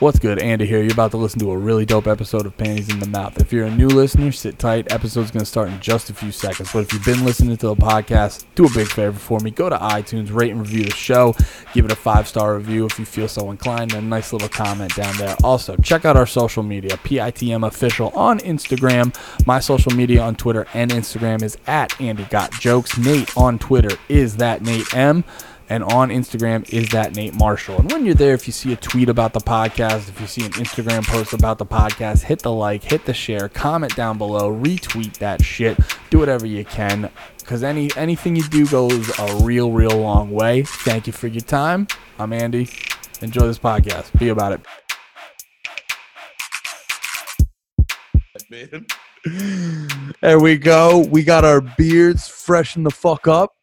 What's good? Andy here. You're about to listen to a really dope episode of Panties in the Mouth. If you're a new listener, sit tight. Episode's going to start in just a few seconds. But if you've been listening to the podcast, do a big favor for me. Go to iTunes, rate and review the show. Give it a five star review if you feel so inclined, and a nice little comment down there. Also, check out our social media PITM Official on Instagram. My social media on Twitter and Instagram is at Andy Got Jokes. Nate on Twitter is that Nate M and on Instagram is that Nate Marshall. And when you're there, if you see a tweet about the podcast, if you see an Instagram post about the podcast, hit the like, hit the share, comment down below, retweet that shit, do whatever you can, because any anything you do goes a real, real long way. Thank you for your time. I'm Andy. Enjoy this podcast. Be about it. man. There we go. We got our beards freshen the fuck up.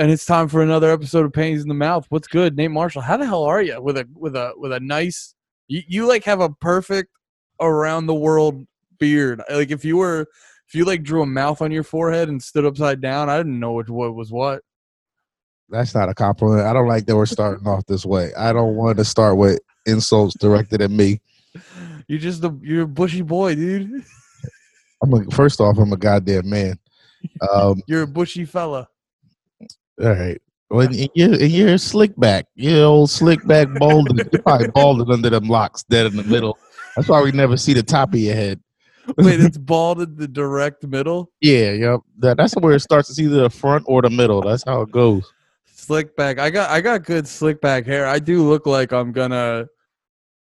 And it's time for another episode of Panties in the Mouth. What's good, Nate Marshall? How the hell are you? With a with a with a nice you, you like have a perfect around the world beard. Like if you were if you like drew a mouth on your forehead and stood upside down, I didn't know which what was what. That's not a compliment. I don't like that we're starting off this way. I don't want to start with insults directed at me. You're just a you're a bushy boy, dude. I'm a, first off, I'm a goddamn man. Um, You're a bushy fella. All right. Well, and you're, and you're slick back. You're old slick back balding. You're probably balding under them locks dead in the middle. That's why we never see the top of your head. Wait, it's bald in the direct middle. Yeah, yep. That, that's where it starts. It's either the front or the middle. That's how it goes. Slick back. I got I got good slick back hair. I do look like I'm gonna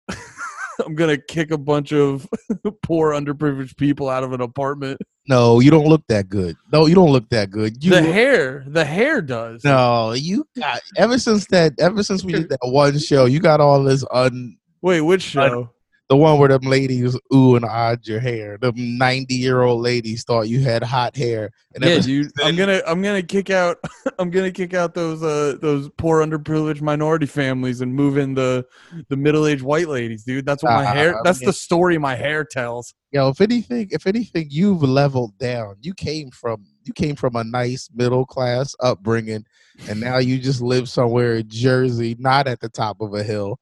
I'm gonna kick a bunch of poor underprivileged people out of an apartment. No, you don't look that good. No, you don't look that good. You the look- hair, the hair does. No, you got ever since that ever since we did that one show, you got all this un Wait, which show? The one where them ladies ooh and ah'd your hair. The ninety year old ladies thought you had hot hair. And yeah, dude. I'm gonna I'm gonna kick out I'm gonna kick out those uh those poor underprivileged minority families and move in the the middle aged white ladies, dude. That's what my Ah, hair that's yeah. the story my hair tells. yo, if anything, if anything, you've leveled down. You came from you came from a nice middle class upbringing, and now you just live somewhere in Jersey, not at the top of a hill.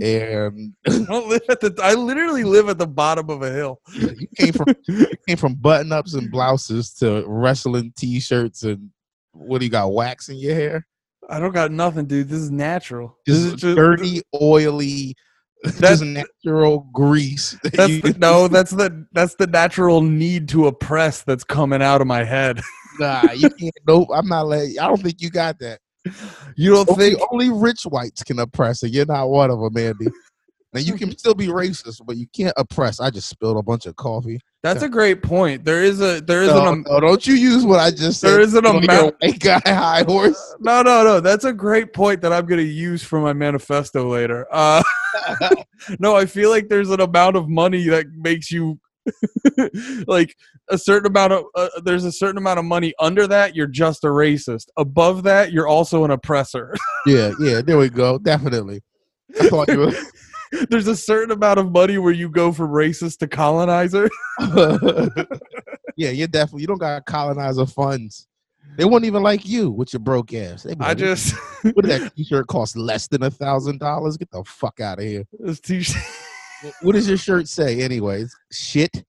And I live at the I literally live at the bottom of a hill. you came from you came from button ups and blouses to wrestling t shirts and what do you got? Wax in your hair? I don't got nothing, dude. This is natural. This Just, is just dirty, oily, That's- natural grease. that That's the, no, that's the that's the natural need to oppress that's coming out of my head. nah, you can't. Nope, I'm not letting. I don't think you got that. You don't think only rich whites can oppress, and you're not one of them, Andy. now you can still be racist, but you can't oppress. I just spilled a bunch of coffee. that's a great point. There is a there is No, an no, don't you use what I just said. there is an amount. white guy high horse. No, no, no. That's a great point that I'm going to use for my manifesto later. Uh, no, I feel like there's an amount of money that makes you like a certain amount of uh, there's a certain amount of money under that you're just a racist. Above that you're also an oppressor. yeah, yeah. There we go. Definitely. I thought you were. there's a certain amount of money where you go from racist to colonizer. yeah, you're definitely. You don't got colonizer funds. They wouldn't even like you with your broke ass. I just what did that t-shirt cost less than a thousand dollars? Get the fuck out of here. this t-shirt. What does your shirt say, anyways? Shit.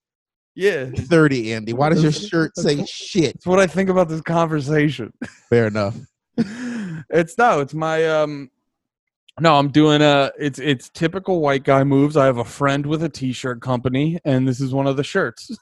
Yeah, Thirty, Andy. Why does your shirt say shit? that's what I think about this conversation. Fair enough. it's no, it's my um no, I'm doing a it's it's typical white guy moves. I have a friend with a t-shirt company and this is one of the shirts.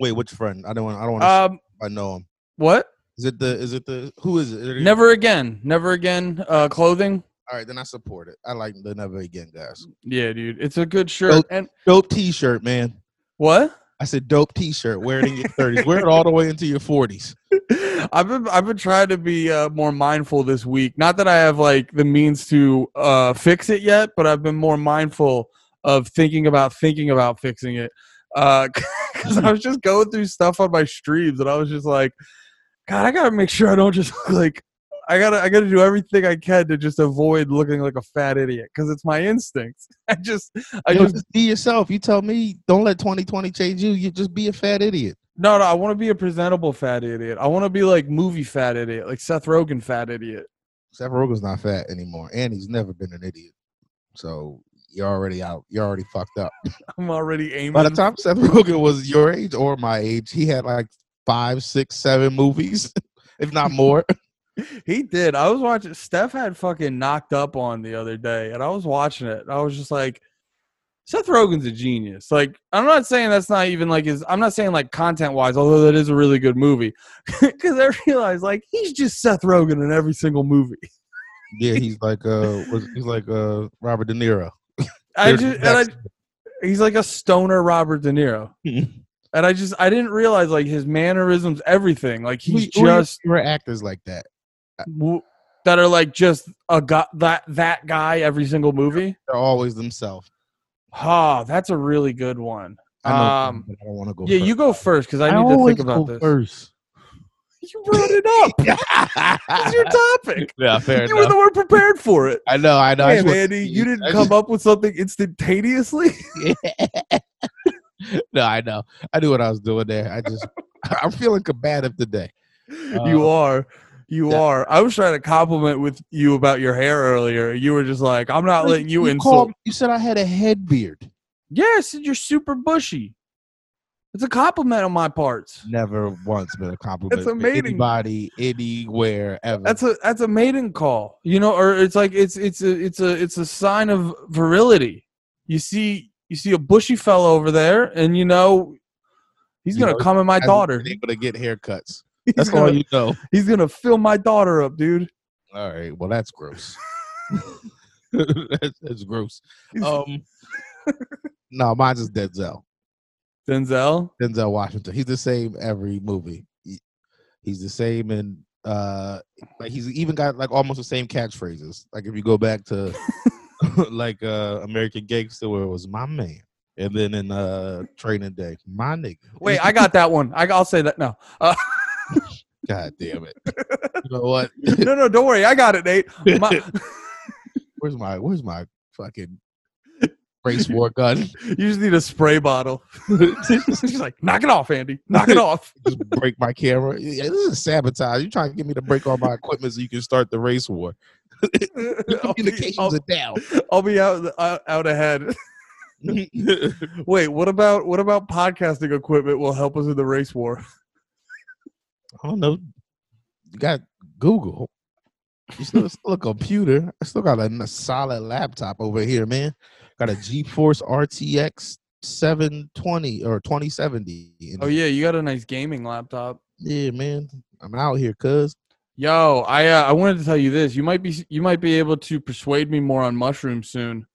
Wait, which friend? I don't want. I don't want. Um I know him. what? Is it the? Is it the? Who is it? Never again. Never again uh clothing. All right, then I support it. I like the never again guys. Yeah, dude. It's a good shirt. Dope. And Dope T-shirt, man. what? I said dope T-shirt. Wear it in your thirties. Wear it all the way into your forties. I've been I've been trying to be uh, more mindful this week. Not that I have like the means to uh, fix it yet, but I've been more mindful of thinking about thinking about fixing it. Because I was just going through stuff on my streams, and I was just like, God, I gotta make sure I don't just look like I gotta I gotta do everything I can to just avoid looking like a fat idiot because it's my instinct. I just I just just be yourself. You tell me, don't let 2020 change you. You just be a fat idiot. no no I want to be a presentable fat idiot. I want to be like movie fat idiot, like Seth Rogen fat idiot. Seth Rogen's not fat anymore, and he's never been an idiot. So you're already out. You're already fucked up. I'm already aiming. By the time Seth Rogen was your age or my age, he had like five, six, seven movies, if not more. He did. I was watching. Steph had fucking knocked up on the other day, and I was watching it. I was just like, Seth Rogen's a genius. Like, I'm not saying that's not even like his. I'm not saying like content wise, although that is a really good movie. Because I realized like he's just Seth Rogen in every single movie. yeah, he's like uh, he's like uh, Robert De Niro. I just, and I, he's like a stoner Robert De Niro. And I just I didn't realize like his mannerisms, everything. Like he's Who- who are your just favorite actors like that. W- that are like just a guy that that guy every single movie. They're always themselves. Ah, that's a really good one. I Um, I don't want to go. Yeah, first. you go first because I I need to think about go this. first. You brought it up. It's your topic. yeah, fair You were the one prepared for it. I know, I know. I Damn, just Andy, you didn't I come up with something instantaneously. no, I know. I knew what I was doing there. I just, I'm feeling combative today. you Uh, are. You yeah. are. I was trying to compliment with you about your hair earlier. You were just like, I'm not letting you, insult. called- You said I had a head beard. Yes, you're super bushy. It's a compliment on my parts. Never once been a compliment. It's a mating- Anybody, anywhere, ever. That's a that's a mating call. You know, or it's like it's it's a it's a it's a sign of virility. You see you see a bushy fellow over there, and you know he's You gonna know, come at my daughter. able to get haircuts. He's That's all gonna, you know. he's gonna fill my daughter up, dude. All right. Well, that's gross. that's, that's gross. Um, no, mine's is Denzel. Denzel. Denzel Washington. He's the same every movie. He- he's the same in uh like he's even got like almost the same catchphrases. Like if you go back to like uh American Gangster where it was my man. And then in uh Training Day, my nigga. Wait, I got that one. I, I'll say that now. Uh, God damn it. You know what? no, no, don't worry. I got it, Nate. My, Where's my where's my fucking race war gun? you just need a spray bottle. She's like, knock it off, Andy. Knock it off. Just break my camera. Yeah, this is sabotage. You trying to get me to break all my equipment so you can start the race war. Communications I'll, are down. I'll be out, out out ahead. Wait, what about what about podcasting equipment will help us in the race war? I don't know. You got Google. You still, still a computer. I still got a solid laptop over here, man. Got a GeForce RTX 720 or 2070. Oh yeah, you got a nice gaming laptop. yeah, man. I'm out here, cuz. Yo, I uh, I wanted to tell you this. You might be you might be able to persuade me more on mushrooms soon.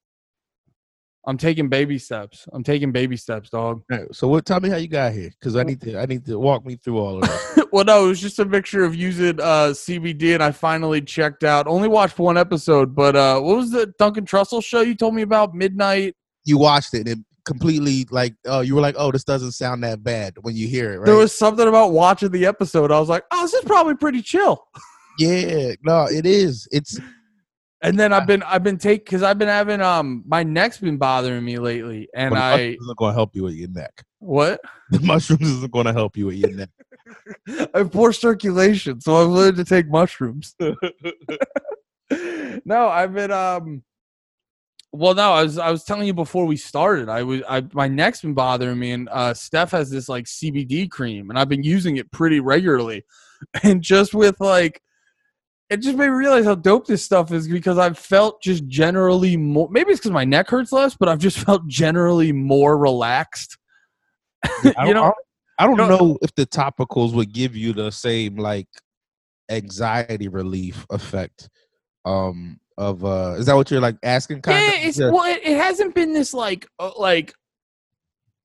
I'm taking baby steps. I'm taking baby steps, dog. Right, so what? Tell me how you got here, because I need to. I need to walk me through all of this. well, no, it was just a mixture of using uh, CBD, and I finally checked out. Only watched one episode, but uh, what was the Duncan Trussell show you told me about? Midnight. you watched it and it completely like, oh, you were like, oh, this doesn't sound that bad when you hear it, right? There was something about watching the episode. I was like, oh, this is probably pretty chill. yeah, no, it is. It's And then I've been I've been take because I've been having um my neck's been bothering me lately, and I mushrooms isn't going to help you with your neck. what The mushrooms isn't going to help you with your neck. I have poor circulation, so I've learned to take mushrooms. no, I've been um. Well, no, I was I was telling you before we started. I was I my neck's been bothering me, and uh, Steph has this like CBD cream, and I've been using it pretty regularly, and just with like. It just made me realize how dope this stuff is because I've felt just generally more. Maybe it's because my neck hurts less, but I've just felt generally more relaxed. I you don't, know, I don't you know- know if the topicals would give you the same like anxiety relief effect. Um, of uh, is that what you're like asking? Kind yeah, of? it's well, it, it hasn't been this like uh, like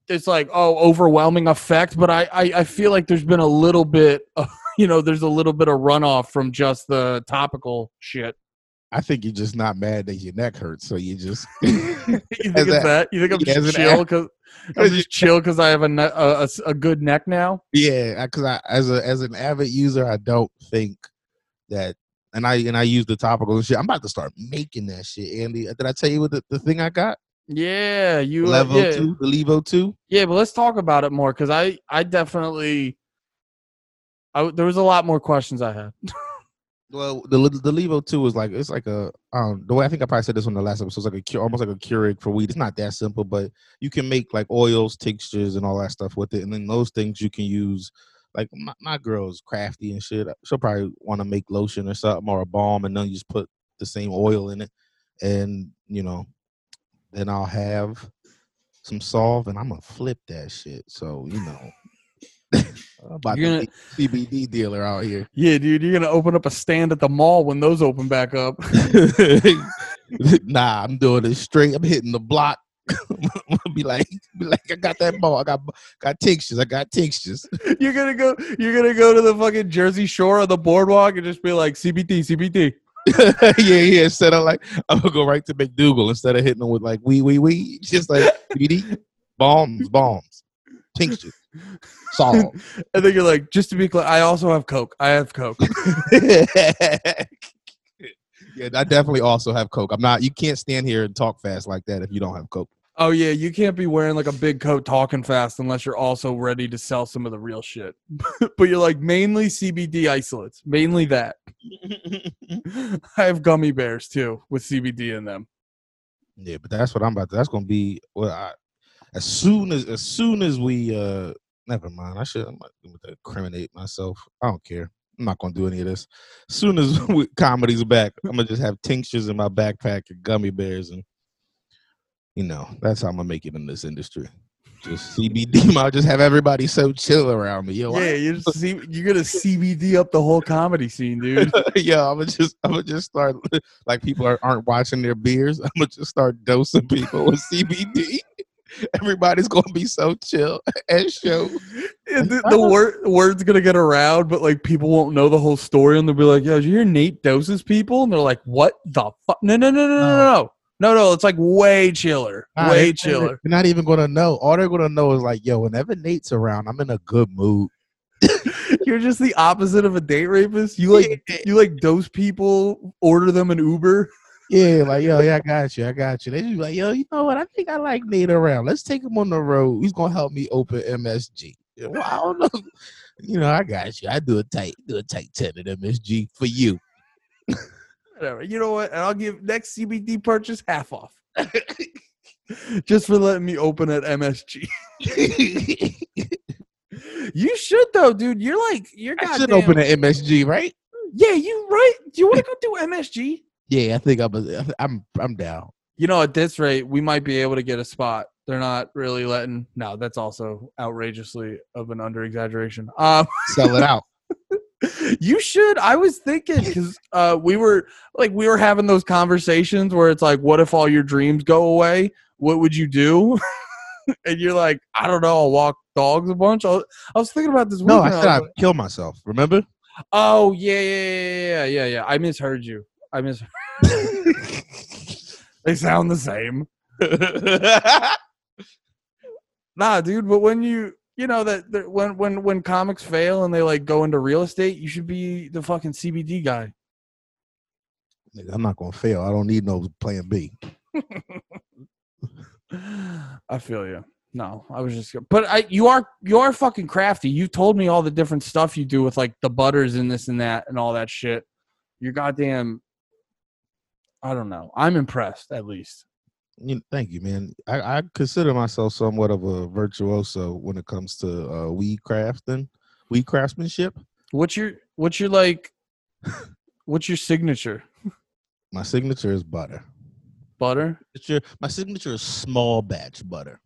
it's like oh overwhelming effect, but I, I I feel like there's been a little bit of, you know there's a little bit of runoff from just the topical shit. I think you're just not mad that your neck hurts, so you just you think it's a- that? You think I'm yeah, just chill because I'm just chill because I have a, ne- a, a good neck now? yeah. Because I, as a as an avid user, I don't think that. And I and I use the topical and shit. I'm about to start making that shit, Andy. Did I tell you what the, the thing I got? Yeah, you uh, Levo yeah. two, the Levo two. Yeah, but let's talk about it more because I I definitely I, there was a lot more questions I had. Well, the the Levo two is like it's like a um the way I think I probably said this on the last episode. It's like a cure, almost like a Keurig for weed. It's not that simple, but you can make like oils, textures, and all that stuff with it. And then those things you can use. Like my, my girl's crafty and shit. She'll probably want to make lotion or something or a balm, and then you just put the same oil in it, and you know, then I'll have some solve, and I'm gonna flip that shit. So you know. I'm about You're to be CBD dealer out here. Yeah, dude, you're gonna open up a stand at the mall when those open back up. nah, I'm doing it straight. I'm hitting the block. be like, be like, I got that ball. I got got textures. I got tinctures. you're gonna go. You're gonna go to the fucking Jersey Shore of the boardwalk and just be like CBT, CBT. yeah, yeah. Instead of like, I'm gonna go right to MacDougal instead of hitting them with like wee wee wee. Just like CBD, bombs, bombs, tinctures, salt. And then you're like, just to be clear, I also have Coke. I have Coke. yeah, I definitely also have Coke. I'm not. You can't stand here and talk fast like that if you don't have Coke. oh yeah, you can't be wearing like a big coat talking fast unless you're also ready to sell some of the real shit. but you're like mainly CBD isolates, mainly that. I have gummy bears too with CBD in them. Yeah, but that's what I'm about to. That's gonna be well. I, as soon as as soon as we uh, never mind. I should I'm not to incriminate myself. I don't care. I'm not gonna do any of this. As soon as we, comedy's back, I'm gonna just have tinctures in my backpack and gummy bears, and you know that's how I'm gonna make it in this industry. Just CBD. I'll just have everybody so chill around me. Yo, Yeah, you just you're gonna CBD up the whole comedy scene, dude. yeah, I'm gonna just I'm gonna just start like people are, aren't watching their beers. I'm gonna just start dosing people with CBD. Everybody's gonna be so chill and show. The, the word word's gonna get around, but like people won't know the whole story, and they'll be like, "Yo, did you hear Nate doses people?" And they're like, "What the fuck? No, no, no, no, no, no, no, no! It's like way chiller, Nah, way chiller." They're not even gonna know. All they're gonna know is like, yo, whenever Nate's around, I'm in a good mood. You're just the opposite of a date rapist. You like you like dose people, order them an Uber. Yeah, like yo, yeah, I got you, I got you. They just be like, yo, you know what? I think I like Nate around. Let's take him on the road. He's gonna help me open MSG. Well, I don't know. You know, I got you. I do a tight, do a tight ten at MSG for you. Whatever. You know what? And I'll give next CBD purchase half off. just for letting me open at MSG. You should though, dude. You're like you're I goddamn. should open an MSG, right? Yeah, you right. Do you want to go do MSG? Yeah, I think I'm. A, I'm. I'm down. You know, at this rate, we might be able to get a spot. They're not really letting. No, that's also outrageously of an under exaggeration. Um, Sell it out. you should. I was thinking because uh, we were like we were having those conversations where it's like, what if all your dreams go away? What would you do? and you're like, I don't know. I'll walk dogs a bunch. I was, thinking about this. No, I said I'd kill myself. Remember? Oh yeah, yeah, yeah, yeah, yeah, yeah. I misheard you. I mis. they sound the same. Nah, dude. But when you, you know that, that when when when comics fail and they like go into real estate, you should be the fucking CBD guy. I'm not gonna fail. I don't need no plan B. I feel you. No, I was just, but I, you are, you are fucking crafty. You told me all the different stuff you do with like the butters and this and that and all that shit. You're goddamn. I don't know. I'm impressed, at least. You, thank you, man. I, I consider myself somewhat of a virtuoso when it comes to uh, weed crafting, weed craftsmanship. What's your, what's your like, what's your signature? My signature is butter. Butter. It's your My signature is small batch butter.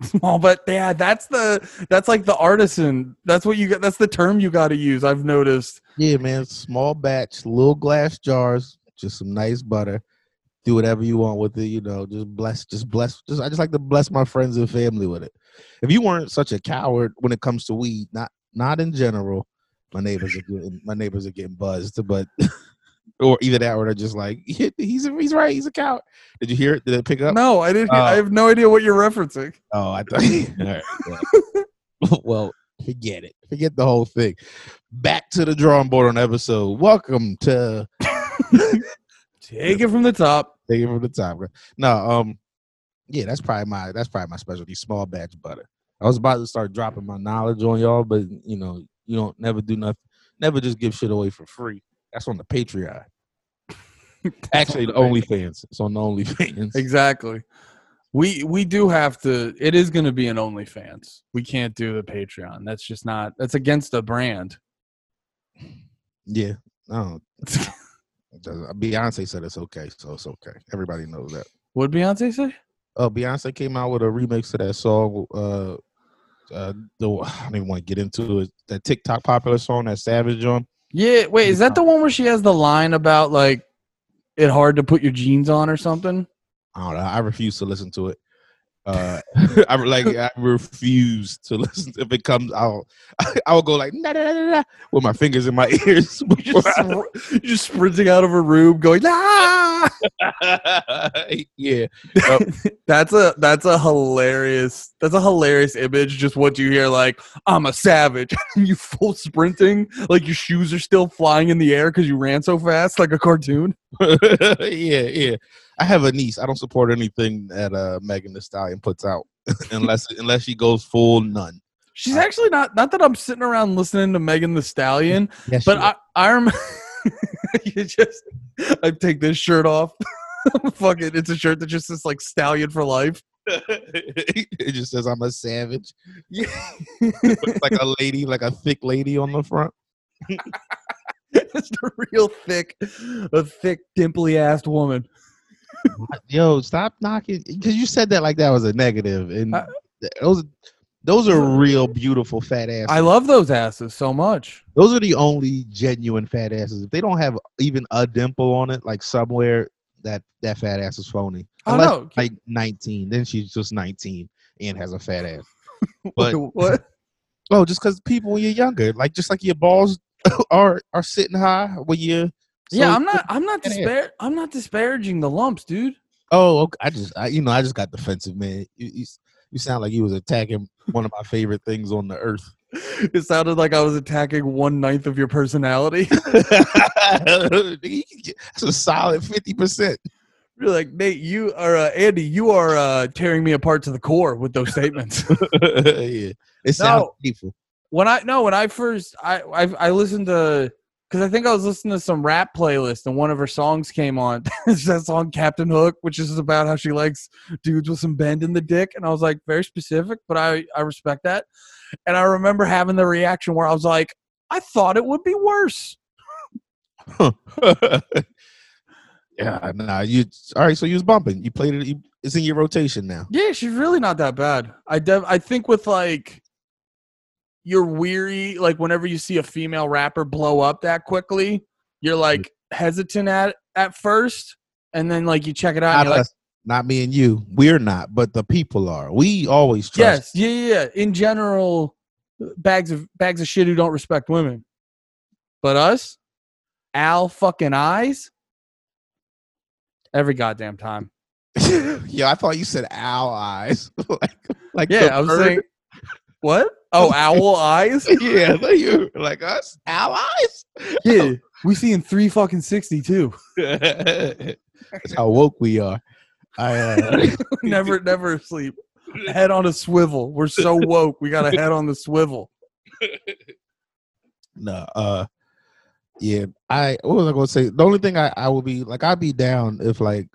Small, but yeah, that's the that's like the artisan. That's what you got. That's the term you got to use. I've noticed. Yeah, man. Small batch, little glass jars, just some nice butter. Do whatever you want with it, you know. Just bless, just bless. Just I just like to bless my friends and family with it. If you weren't such a coward when it comes to weed, not not in general, my neighbors are getting my neighbors are getting buzzed, but or either that or they're just like he's he's right, he's a coward. Did you hear it? Did it pick up? No, I didn't. Oh. I uh, have no idea what you're referencing. Oh, I thought. All right, well, well, forget it. Forget the whole thing. Back to the drawing board on episode. Welcome to Take it from the top. take it from the top. No, um, yeah, that's probably my that's probably my specialty. Small batch butter. I was about to start dropping my knowledge on y'all, but you know, you don't never do nothing. Never just give shit away for free. That's on the Patreon. Actually, the OnlyFans. It's on the OnlyFans. Exactly. We we do have to. It is going to be an OnlyFans. We can't do the Patreon. That's just not. That's against the brand. Yeah. No. Beyonce said it's okay, so it's okay. Everybody knows that. What Beyonce say? Uh, Beyonce came out with a remix of that song. Uh, uh, the I don't even want to get into it. That TikTok popular song that Savage on. Yeah. Wait, is that the one where she has the line about like it hard to put your jeans on or something? I don't know. I refuse to listen to it. Uh, I like I refuse to listen. If it comes out, I will go like nah, nah, nah, nah, with my fingers in my ears. Just, just sprinting out of a room, going ah. yeah, that's a that's a hilarious that's a hilarious image. Just what you hear, like I'm a savage. you full sprinting, like your shoes are still flying in the air because you ran so fast, like a cartoon. yeah, yeah. I have a niece. I don't support anything that uh Megan Thee Stallion puts out unless unless she goes full none. She's actually not not that I'm sitting around listening to Megan Thee Stallion, Yes, but I I remember you just I take this shirt off. Fuck it, it's a shirt that just says like stallion for life. it just says I'm a savage. Yeah. Like a lady, like a thick lady on the front. Just a real thick, a thick, dimply assed woman. Yo, stop knocking because you said that like that was a negative, and those those are real beautiful fat asses. I love those asses so much. those are the only genuine fat asses. If they don't have even a dimple on it, like somewhere, that that fat ass is phony. Oh, no. like 19, then she's just 19 and has a fat ass. But what? oh, just because people when you're younger, like just like your balls are are sitting high when you. yeah, I'm not. I'm not dispar- I'm not disparaging the lumps, dude. Oh, okay. I just, I, you know, I just got defensive, man. You, you, you sound like you was attacking one of my favorite things on the earth. It sounded like I was attacking one ninth of your personality. That's a solid fifty percent. You're like Nate. You are uh, Andy. You are uh, tearing me apart to the core with those statements. yeah, it sounds No. painful. when I no, when I first I I, I listened to because I think I was listening to some rap playlist and one of her songs came on. it's that song Captain Hook, which is about how she likes dudes with some bend in the dick, and I was like very specific, but I I respect that. And I remember having the reaction where I was like, I thought it would be worse. yeah, nah. You all right? So you was bumping. You played it. You, it's in your rotation now. Yeah, she's really not that bad. I dev- I think with like you're weary, like whenever you see a female rapper blow up that quickly, you're like hesitant at at first, and then like you check it out. Not And you're like, not me and you. We're not, but the people are. We always trust. yes, yeah, yeah, yeah. In general, bags of bags of shit who don't respect women, but us, Al fucking eyes, every goddamn time. yeah, I thought you said owl eyes. like, like Yeah, I was bird. saying, what? Oh, owl eyes. yeah, like you like us allies. Yeah, we see in three fucking sixty two. That's how woke we are. I uh, never, never asleep. Head on a swivel. We're so woke. We got a head on the swivel. no, uh, yeah. I what was I gonna say? The only thing I I would be like I'd be down if like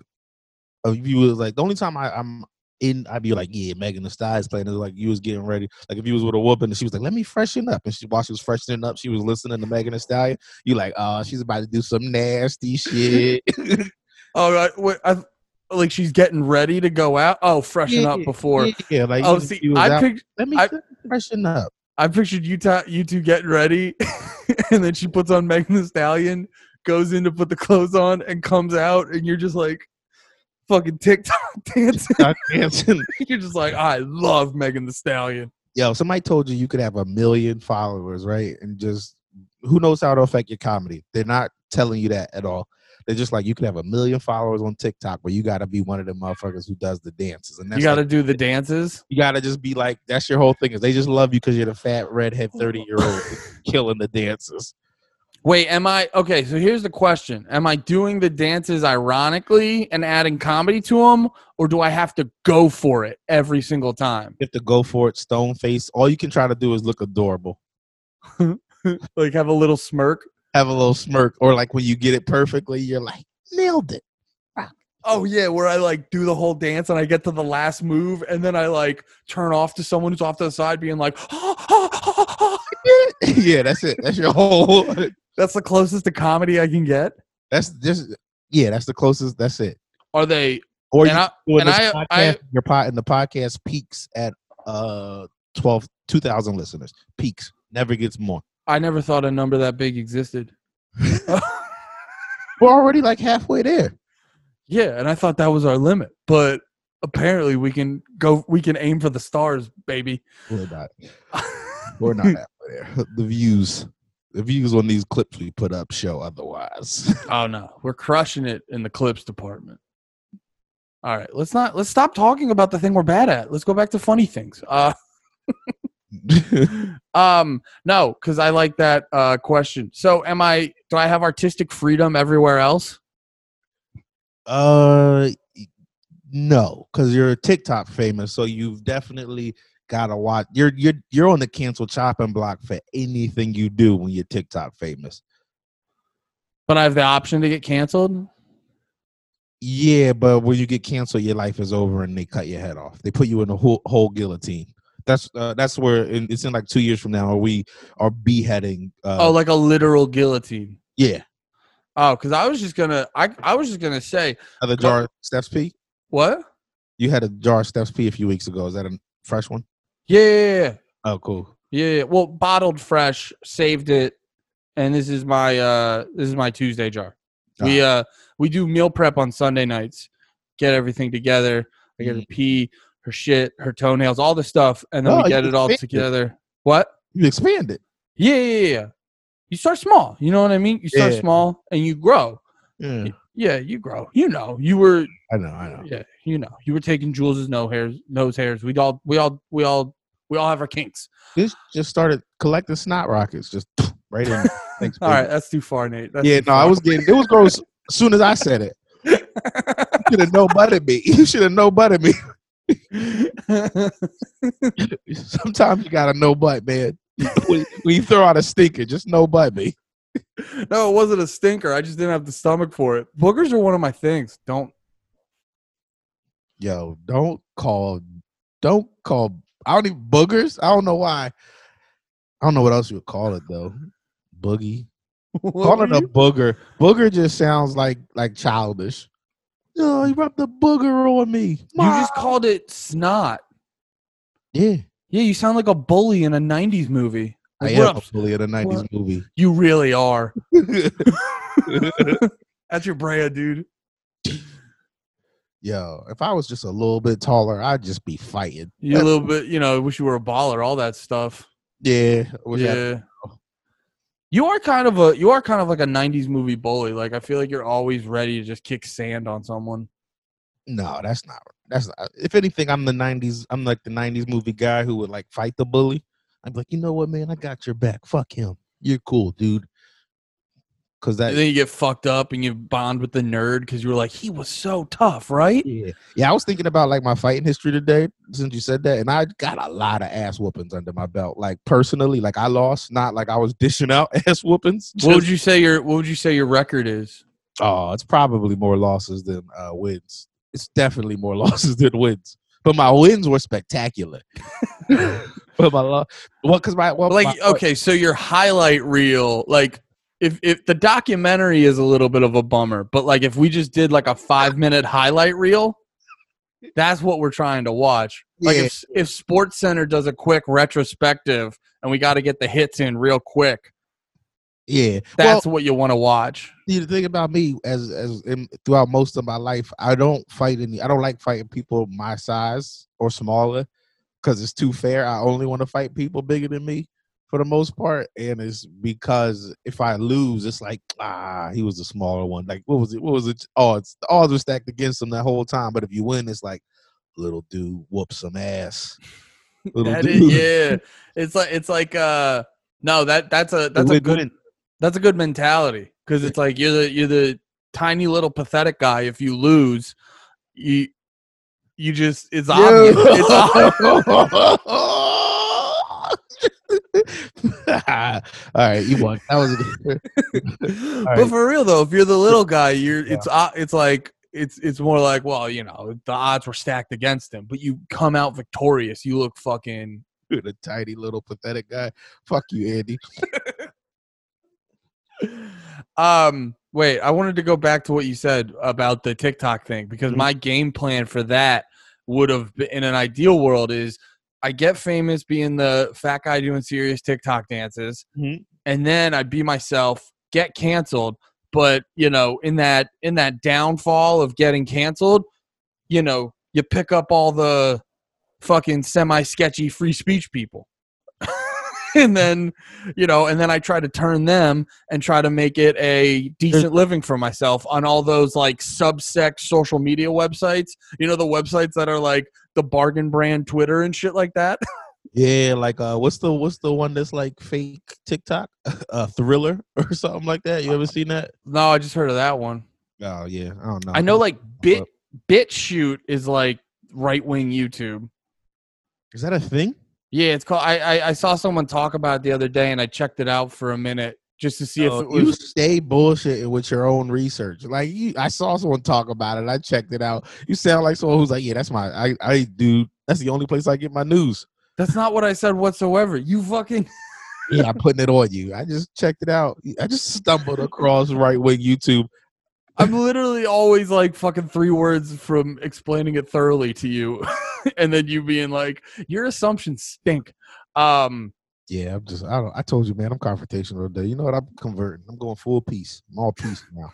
if you was like the only time I, I'm in I'd be like yeah Megan Thee Stallion playing it like you was getting ready like if you was with a whooping and she was like let me freshen up and she while she was freshening up she was listening to Megan Thee Stallion you like oh she's about to do some nasty shit All right, wait, I, like she's getting ready to go out. Oh, freshen up before. yeah like Oh, see, you I out, picked, let me I- freshen up I pictured you, you two getting ready, and then she puts on Megan Thee Stallion, goes in to put the clothes on, and comes out, and you're just like, fucking TikTok dancing. Start dancing. you're just like, I love Megan Thee Stallion. yo, somebody told you you could have a million followers, right? And just who knows how it'll affect your comedy. They're not telling you that at all. They're just like you could have a million followers on TikTok, but you gotta be one of the motherfuckers who does the dances. And that's you got to like- do the dances. you gotta just be like that's your whole thing is they just love you because you're the fat redhead 30 year old killing the dances. Wait, am I okay? So here's the question: Am I doing the dances ironically and adding comedy to them, or do I have to go for it every single time? You have to go for it, stone face. All you can try to do is look adorable. Like have a little smirk. have a little smirk, or like when you get it perfectly, you're like nailed it. Oh yeah, where I like do the whole dance and I get to the last move and then I like turn off to someone who's off to the side being like, yeah, that's it. That's your whole. That's the closest to comedy I can get. That's just yeah. That's the closest. That's it. Are they? Or And you I- doing and I- podcast, I- your pot and the podcast peaks at uh 12 2000 listeners peaks never gets more I never thought a number that big existed. we're already like halfway there yeah, and I thought that was our limit, but apparently we can go. We can aim for the stars, baby. we're not we're not halfway there the views the views on these clips we put up show otherwise oh no, we're crushing it in the clips department. All right, let's not let's stop talking about the thing we're bad at. Let's go back to funny things. Uh, um, no, because I like that uh question. So, am I? Do I have artistic freedom everywhere else? uh no because you're a tiktok famous so you've definitely gotta watch you're you're you're on the cancel chopping block for anything you do when you're tiktok famous But I have the option to get canceled. Yeah, but when you get canceled, your life is over and they cut your head off. They put you in a whole, whole guillotine. That's uh, that's where in, it's in like two years from now, where we are beheading. Uh, oh, like a literal guillotine. yeah, Oh, because I was just gonna, I, I was just gonna say The jar Steps P. what? You had a jar of Steps P a few weeks ago. Is that a fresh one? Yeah, yeah, yeah, Oh, cool. yeah, yeah. Well, bottled fresh, saved it, and this is my, uh this is my Tuesday jar. We, uh, we do meal prep on Sunday nights. Get everything together. I get her pee, her shit, her toenails, all the stuff, and then Oh, we get it all together. What? You expand it. yeah, yeah, yeah. You start small. You know what I mean? You start Yeah. small and you grow. Yeah, Yeah, you grow. You know, you were I know. I know. yeah, you know, you were taking Jules's nose hairs, nose hairs. We all, we all, we all, we all have our kinks. Just just started collecting snot rockets. Just right in. Thanks, All right, that's too far, Nate. That's Yeah, no, I was getting. It was gross as soon as I said it. You should have no butted me. You should have no butted me. Sometimes you gotta no butt, man. when, when you throw out a stinker, just no butt me. no, it wasn't a stinker. I just didn't have the stomach for it. Boogers are one of my things. Don't. Yo, don't call, don't call. I don't even boogers. I don't know why. I don't know what else you would call it though. Boogie. Call it a booger. Booger just sounds like like childish. Oh, you rubbed the booger on me. You just called it snot. yeah. Yeah, you sound like a bully in a '90s movie. I am a bully in a '90s What? movie. You really are. That's your brand, dude. Yo, if I was just a little bit taller, I'd just be fighting. You a little bit, you know, I wish you were a baller, all that stuff. Yeah. I wish I- yeah. You are kind of a you are kind of like a '90s movie bully. Like I feel like you're always ready to just kick sand on someone. no, that's not. That's not. If anything, I'm the '90s. I'm like the '90s movie guy who would like fight the bully. I'm like, you know what, man? I got your back. Fuck him. You're cool, dude. Cause that. And then you get fucked up and you bond with the nerd because you were like, he was so tough, right? Yeah, yeah. I was thinking about like my fighting history today since you said that, and I got a lot of ass whoopings under my belt. Like personally, like I lost, not like I was dishing out ass whoopings. What would you say your What would you say your record is? Oh, it's probably more losses than uh, wins. It's definitely more losses than wins. But my wins were spectacular. but my lo- well, because my well, Like, my- okay, so your highlight reel, like, if if the documentary is a little bit of a bummer, but like if we just did like a five minute highlight reel, that's what we're trying to watch. Like Yeah. if if Sports Center does a quick retrospective and we got to get the hits in real quick, yeah. Well, that's what you want to watch. the thing about me, as as in, throughout most of my life, I don't fight any. I don't like fighting people my size or smaller because it's too fair. I only want to fight people bigger than me for the most part, and it's because if I lose, it's like ah, he was the smaller one. Like what was it? What was it? Oh, it's the odds were stacked against him that whole time. But if you win, it's like little dude whoop some ass. Little dude. is, yeah, it's like it's like uh no that that's a that's a good win. That's a good mentality because it's like you're the you're the tiny little pathetic guy. If you lose, you you just it's obvious. It's obvious. All right, you won. That was. but right. for real though, if you're the little guy, you're it's uh, it's like it's it's more like well, you know, the odds were stacked against him, but you come out victorious. You look fucking. the tiny little pathetic guy. Fuck you, Andy. Um, wait, I wanted to go back to what you said about the TikTok thing because Mhm. my game plan for that would have been in an ideal world is I get famous being the fat guy doing serious TikTok dances, Mhm. and then I'd be myself, get canceled. But you know, in that in that downfall of getting canceled, you know, you pick up all the fucking semi sketchy free speech people. and then, you know, and then I try to turn them and try to make it a decent living for myself on all those like subsect social media websites. You know, the websites that are like the bargain brand Twitter and shit like that. Yeah, like uh, what's the what's the one that's like fake TikTok, uh, Triller or something like that? You ever seen that? no, I just heard of that one. Oh yeah, I don't know. I know like Bit BitChute is like right wing YouTube. Is that a thing? Yeah, it's called. I, I I saw someone talk about it the other day, and I checked it out for a minute just to see Oh, if it was. you stay bullshitting with your own research. Like you, I saw someone talk about it. I checked it out. You sound like someone who's like, yeah, that's my. I I do. That's the only place I get my news. That's not what I said whatsoever. You fucking. Yeah, I'm putting it on you. I just checked it out. I just stumbled across right wing YouTube. I'm literally always like fucking three words from explaining it thoroughly to you, and then you being like, "Your assumptions stink." Um, Yeah, I'm just. I don't. I told you, man. I'm confrontational today. You know what? I'm converting. I'm going full peace. I'm all peace now.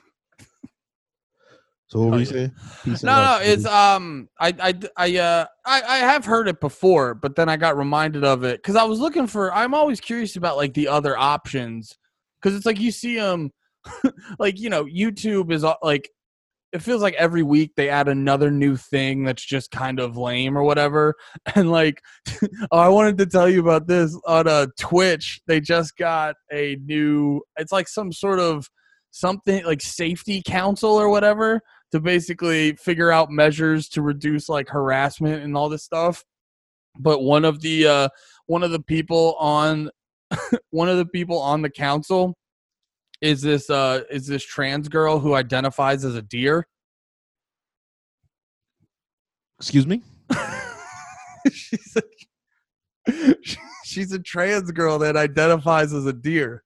So what Oh, were you saying? Peace no, no, it's um, I, I, I, uh, I, I have heard it before, but then I got reminded of it because I was looking for. I'm always curious about like the other options because it's like you see them, like you know, YouTube is like. It feels like every week they add another new thing that's just kind of lame or whatever. And like, oh, I wanted to tell you about this on uh, Twitch. They just got a new. It's like some sort of something like safety council or whatever to basically figure out measures to reduce like harassment and all this stuff. But one of the uh, one of the people on one of the people on the council is this uh, is this trans girl who identifies as a deer. Excuse me. she's a, she's a trans girl that identifies as a deer,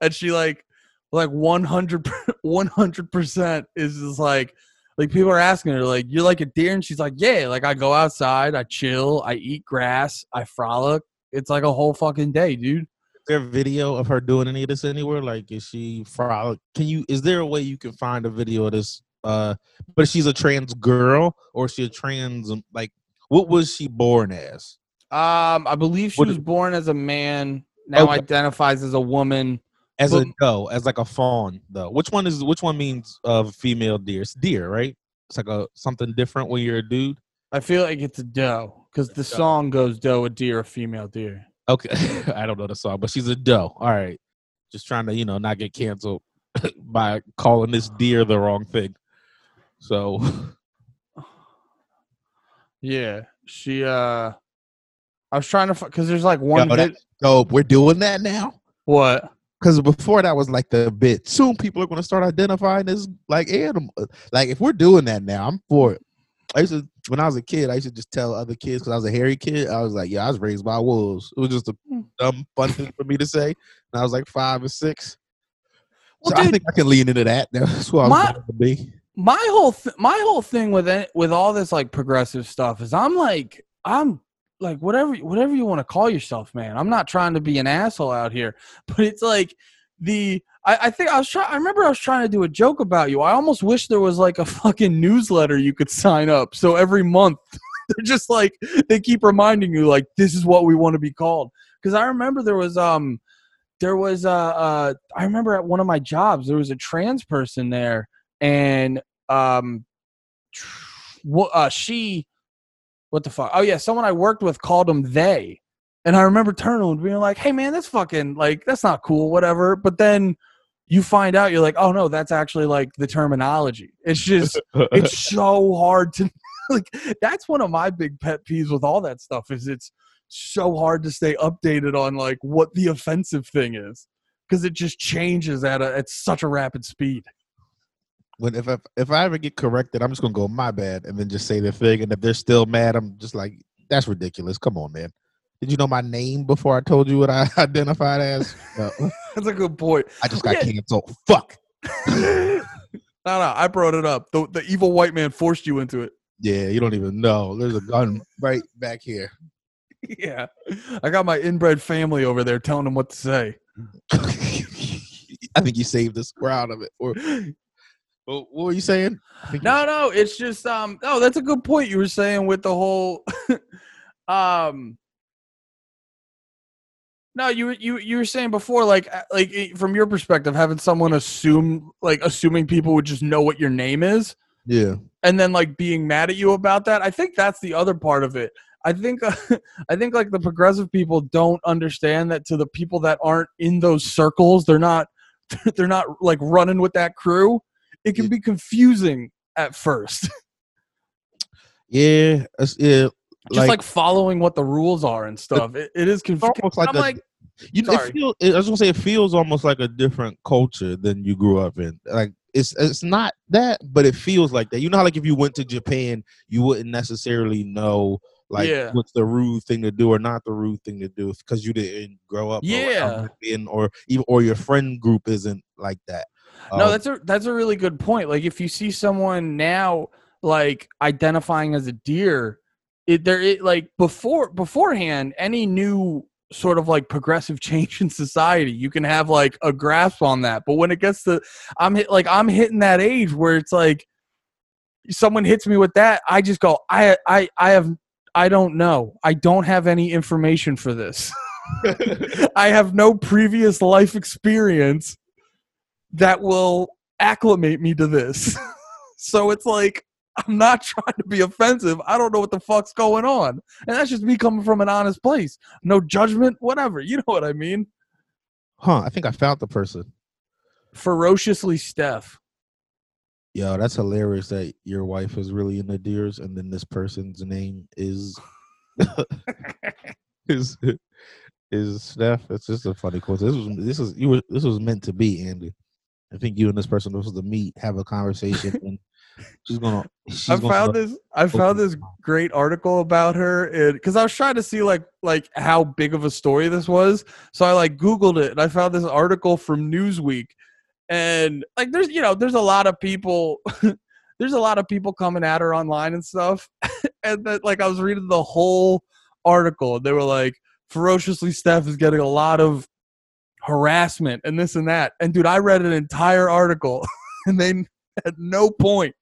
and she like like 100 100% is just like like people are asking her like you're like a deer and she's like yeah like I go outside I chill I eat grass I frolic it's like a whole fucking day dude there a video of her doing any of this anywhere? Like, is she frolic? Can you? Is there a way you can find a video of this? Uh, but she's a trans girl, or is she a trans? um, Like, what was she born as? um I believe she What was is- born as a man now Okay. identifies as a woman As a But- doe, as like a fawn, though. Which one is? Which one means uh, female deer? It's deer, right? It's like a something different when you're a dude. I feel like it's a doe because the song goes doe a deer a female deer Okay, I don't know the song, but she's a doe. All right, just trying to you know not get canceled by calling this deer the wrong thing. So Yeah, she. uh I was trying to because there's like one Yo, bit. dope. We're doing that now. What? Because before that was like the bit. Soon people are going to start identifying as like animal. Like if we're doing that now, I'm for it. I used to when I was a kid, I used to just tell other kids because I was a hairy kid. I was like, "Yeah, I was raised by wolves." It was just a Hmm. dumb fun thing for me to say. And I was like five or six. Well, so I think I can lean into that. That's what I was My- to be. My whole th- my whole thing with it, with all this like progressive stuff is I'm like I'm like whatever whatever you want to call yourself, man. I'm not trying to be an asshole out here, but it's like the I, I think I was trying. I remember I was trying to do a joke about you. I almost wish there was like a fucking newsletter you could sign up. So every month they're just like they keep reminding you like this is what we want to be called. Because I remember there was um there was uh, uh I remember at one of my jobs there was a trans person there and um what uh she what the fuck oh yeah someone i worked with called them they and i remember turning and being like hey man that's fucking like that's not cool whatever but then you find out you're like oh no that's actually like the terminology it's just it's so hard to like that's one of my big pet peeves with all that stuff is it's so hard to stay updated on like what the offensive thing is because it just changes at a at such a rapid speed. When if I, if I ever get corrected, I'm just gonna go my bad and then just say the thing. And if they're still mad, I'm just like, that's ridiculous. Come on, man. Did you know my name before I told you what I identified as? No. That's a good point. I just got Yeah. canceled. Fuck. no, no, I brought it up. The the evil white man forced you into it. Yeah, you don't even know. There's a gun right back here. Yeah, I got my inbred family over there telling them what to say. I think you saved us. We're out of it. Or, what what were you saying? I think you- No, no, it's just um. Oh, that's a good point you were saying with the whole, um. No, you were you you were saying before, like uh, like eh, from your perspective, having someone assume like assuming people would just know what your name is, Yeah. and then like being mad at you about that. I think that's the other part of it. I think I think like the progressive people don't understand that to the people that aren't in those circles, they're not they're not like running with that crew. It can be confusing at first. Yeah. yeah. just like, following what the rules are and stuff. It, it is confusing. like I'm a- like, You, Sorry. it feel, I was gonna say it feels almost like a different culture than you grew up in. Like it's it's not that, but it feels like that. You know how like if you went to Japan, you wouldn't necessarily know like Yeah. what's the rude thing to do or not the rude thing to do because you didn't grow up. Yeah. in or even or your friend group isn't like that. no, Um, that's a that's a really good point. Like if you see someone now like identifying as a deer, it there it like before beforehand, any new sort of like progressive change in society, you can have like a grasp on that. But when it gets to I'm hit like I'm hitting that age where it's like someone hits me with that, I just go, I I I have I don't know. I don't have any information for this. I have no previous life experience that will acclimate me to this. so it's like I'm not trying to be offensive. I don't know what the fuck's going on. And that's just me coming from an honest place. No judgment, whatever. You know what I mean? huh? I think I found the person. Ferociously Steph. Yo, that's hilarious that your wife is really into deers, and then this person's name is is is Steph. It's just a funny coincidence. This was this is you were this was meant to be, Andy. I think you and this person was to meet, have a conversation, and she's gonna. She's I gonna found this I found this great article about her because I was trying to see like like how big of a story this was. So I like Googled it and I found this article from Newsweek. And like there's you know, there's a lot of people there's a lot of people coming at her online and stuff. and that like I was reading the whole article and they were like, ferociously Steph is getting a lot of harassment and this and that. And dude, I read an entire article and they at no point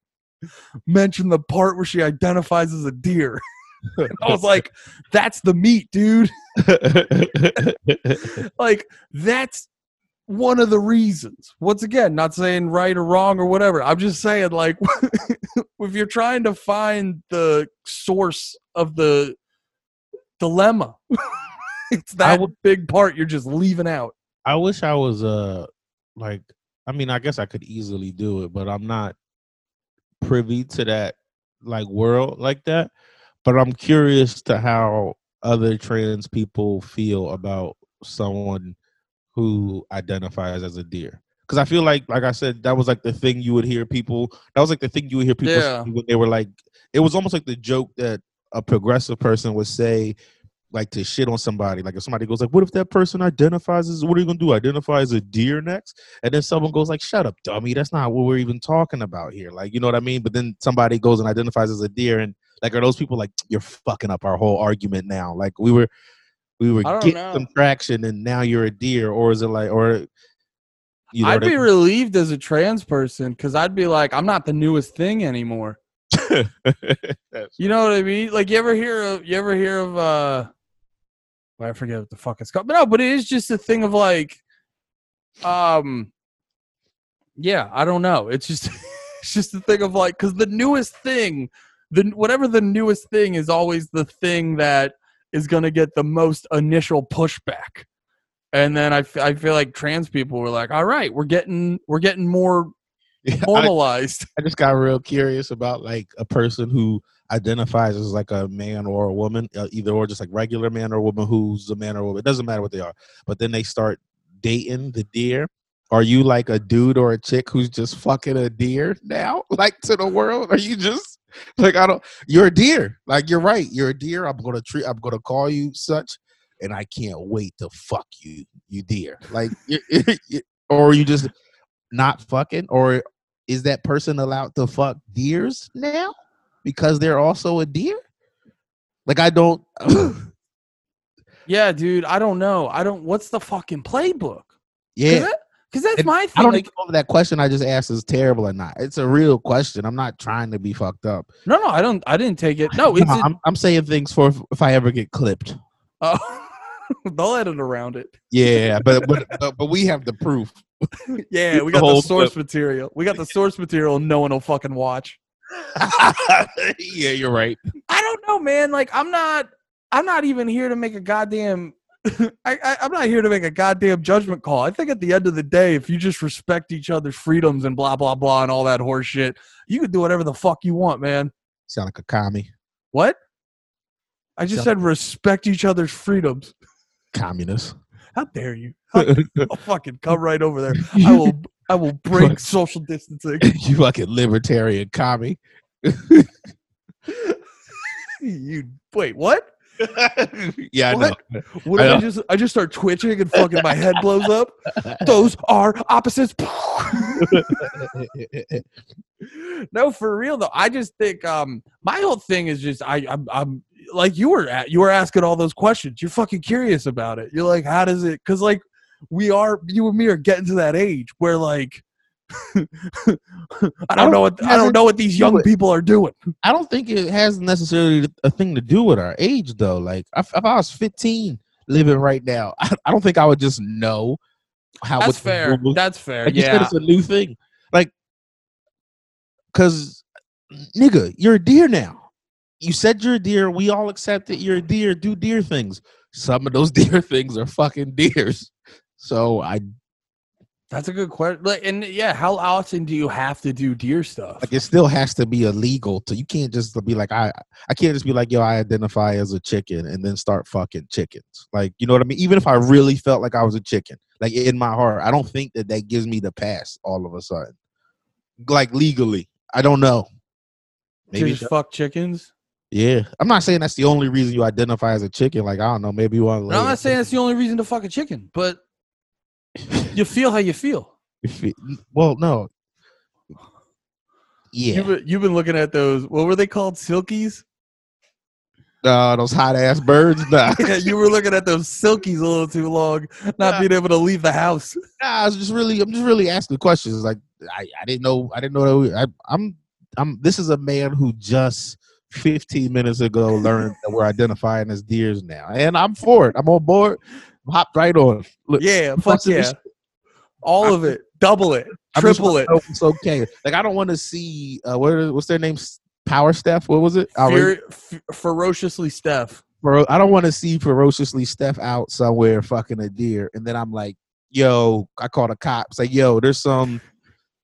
mentioned the part where she identifies as a deer. And I was like, that's the meat, dude. Like, that's one of the reasons. Once again, not saying right or wrong or whatever. I'm just saying, like, if you're trying to find the source of the dilemma, it's that would- big part you're just leaving out. I wish I was uh like I mean I guess I could easily do it, but I'm not privy to that like world like that. But I'm curious to how other trans people feel about someone who identifies as a deer. Because I feel like, like I said, that was like the thing you would hear people. That was like the thing you would hear people Yeah. say when they were like. It was almost like the joke that a progressive person would say like to shit on somebody. Like if somebody goes like, "What if that person identifies as? What are you gonna do? Identify as a deer next?" And then someone goes like, "Shut up, dummy! That's not what we're even talking about here." Like you know what I mean? But then somebody goes and identifies as a deer, and like are those people like you're fucking up our whole argument now? Like we were, we were getting know. some traction, and now you're a deer, or is it like, or you know I'd be relieved as a trans person because I'd be like, I'm not the newest thing anymore. You know what I mean? Like you ever hear of you ever hear of uh I forget what the fuck it's called. But no, but it is just a thing of like um yeah, I don't know. It's just it's just a thing of like cuz the newest thing, the whatever the newest thing is always the thing that is going to get the most initial pushback. And then I, f- I feel like trans people were like, "All right, we're getting we're getting more Yeah, I- normalized." I just got real curious about like a person who identifies as like a man or a woman, uh, either or just like regular man or woman who's a man or woman. It doesn't matter what they are. But then they start dating the deer. Are you like a dude or a chick who's just fucking a deer now, like to the world? Are you just like I don't? You're a deer. Like you're right. You're a deer. I'm gonna treat. I'm gonna call you such, and I can't wait to fuck you, you deer. Like, or you just not fucking, or is that person allowed to fuck deers now because they're also a deer? Like I don't. yeah, dude. I don't know. I don't. What's the fucking playbook? Yeah. Because that's And my thing. I don't like, know that question I just asked is terrible or not. It's a real question. I'm not trying to be fucked up. no, no, I don't. I didn't take it. No, it's. No, I'm, I'm saying things for if, if I ever get clipped. oh, they'll edit around it. Yeah, but but but, but we have the proof. Yeah, we got the whole source material. We got the source material. No one will fucking watch. yeah, you're right. I don't know, man. Like, I'm not. I'm not even here to make a goddamn. I, I, I'm not here to make a goddamn judgment call. I think at the end of the day, if you just respect each other's freedoms and blah blah blah and all that horse shit, you can do whatever the fuck you want, man. Sound like a commie, What? I just Sound- said respect each other's freedoms. communist. How dare you? How, I'll fucking come right over there. I will. I will break social distancing. you fucking libertarian commie. You wait. What? yeah, I What? know. What I if I just I just start twitching and fucking my head blows up? Those are opposites. no, for real though. I just think um my whole thing is just I I'm, I'm like you were at you were asking all those questions. You're fucking curious about it. You're like, how does it? Because like we are you and me are getting to that age where like. I don't know what I don't know what these young people are doing. I don't think it has necessarily a thing to do with our age, though. Like, if, if I was 15 living right now, I, I don't think I would just know how. That's fair. That's fair. Like Yeah. it's a new thing. Like, cause nigga, you're a deer now. You said you're a deer. We all accept that you're a deer. Do deer things. Some of those deer things are fucking deers. So I That's a good question. Like, and yeah, how often do you have to do deer stuff? like it still has to be illegal to you can't just be like I I can't just be like yo I identify as a chicken and then start fucking chickens. Like you know what I mean? Even if I really felt like I was a chicken like in my heart I don't think that that gives me the pass all of a sudden. Like legally I don't know. Maybe just fuck chickens. yeah. I'm not saying that's the only reason you identify as a chicken. Like I don't know maybe you want to No, I'm not saying that's the only reason to fuck a chicken, but you feel how you feel. well no yeah You've, been, you've been looking at those. What were they called? Silkies. uh, those hot ass birds nah. yeah, you were looking at those silkies a little too long, not Yeah. being able to leave the house. Nah, I was just really, I'm just really asking questions. Like, I, I didn't know, I didn't know that. We, I, I'm, I'm. This is a man who just 15 minutes ago learned that we're identifying as deers now, and I'm for it. I'm on board. Hopped right on. Look, Yeah, fuck yeah, all of it, double it, I triple it. It's okay. Like, I don't want to see uh, what are- what's their name? Power Steph. What was it? Fer- f- ferociously, Steph. Fero- I don't want to see ferociously Steph out somewhere fucking a deer, and then I'm like, yo, I call the cops. Like, yo, there's some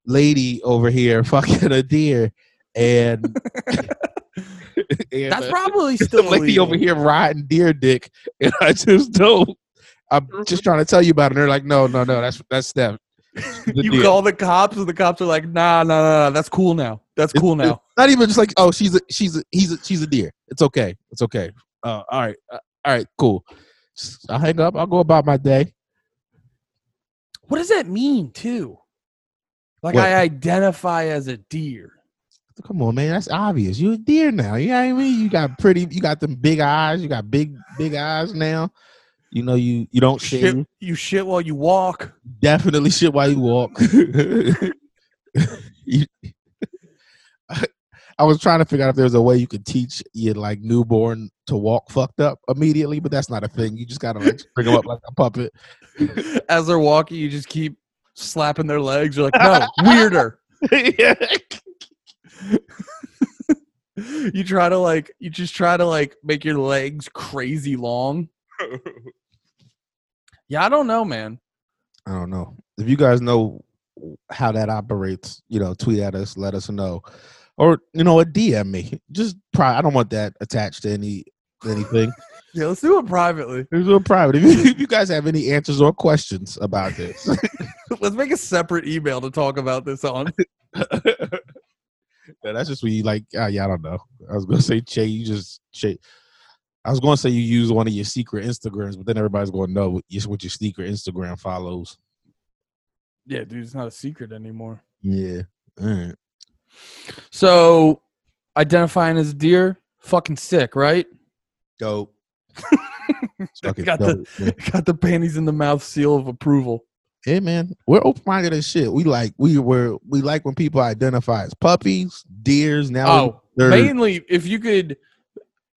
lady over here fucking a deer, and, and That's uh, probably some still lady over here riding deer dick, and I just don't. I'm just trying to tell you about it. And they're like, no, no, no, that's that's Steph. The You deer. call the cops, and the cops are like, "Nah, nah, nah, nah that's cool now. That's cool it's now." Not even just like, oh, she's a she's a he's a she's a deer. It's okay. It's okay. Uh, all right, uh, all right, cool. I'll hang up. I'll go about my day. What does that mean, too? Like What? I identify as a deer. Come on, man. That's obvious. You're a deer now. You know what I mean? You got pretty. You got them big eyes. You got big, big eyes now. You know you you don't shave. Shit, you shit while you walk. Definitely shit while you walk. You- I was trying to figure out if there's a way you could teach your like newborn to walk fucked up immediately, but that's not a thing. You just gotta like bring them up like a puppet. As they're walking, you just keep slapping their legs. You're like, no, weirder. You try to like, you just try to like make your legs crazy long. Yeah, I don't know, man. I don't know. If you guys know how that operates, you know, tweet at us, let us know. or you know, a DM me. Just pri- I don't want that attached to any anything. Yeah, let's do it privately. It's real private. If you, if you guys have any answers or questions about this, let's make a separate email to talk about this on. yeah, that's just when you like. Uh, yeah, I don't know. I was gonna say Che. You just Che. I was gonna say you use one of your secret Instagrams, but then everybody's going to know what your, what your secret Instagram follows. Yeah, dude, it's not a secret anymore. Yeah. All right. So, identifying as a deer, fucking sick, right? Dope. Fucking got the dope, man. got the panties in the mouth seal of approval. Yeah, man. We're open minded as shit. We like we were we like when people identify as puppies, deers. Now Oh, mainly if you could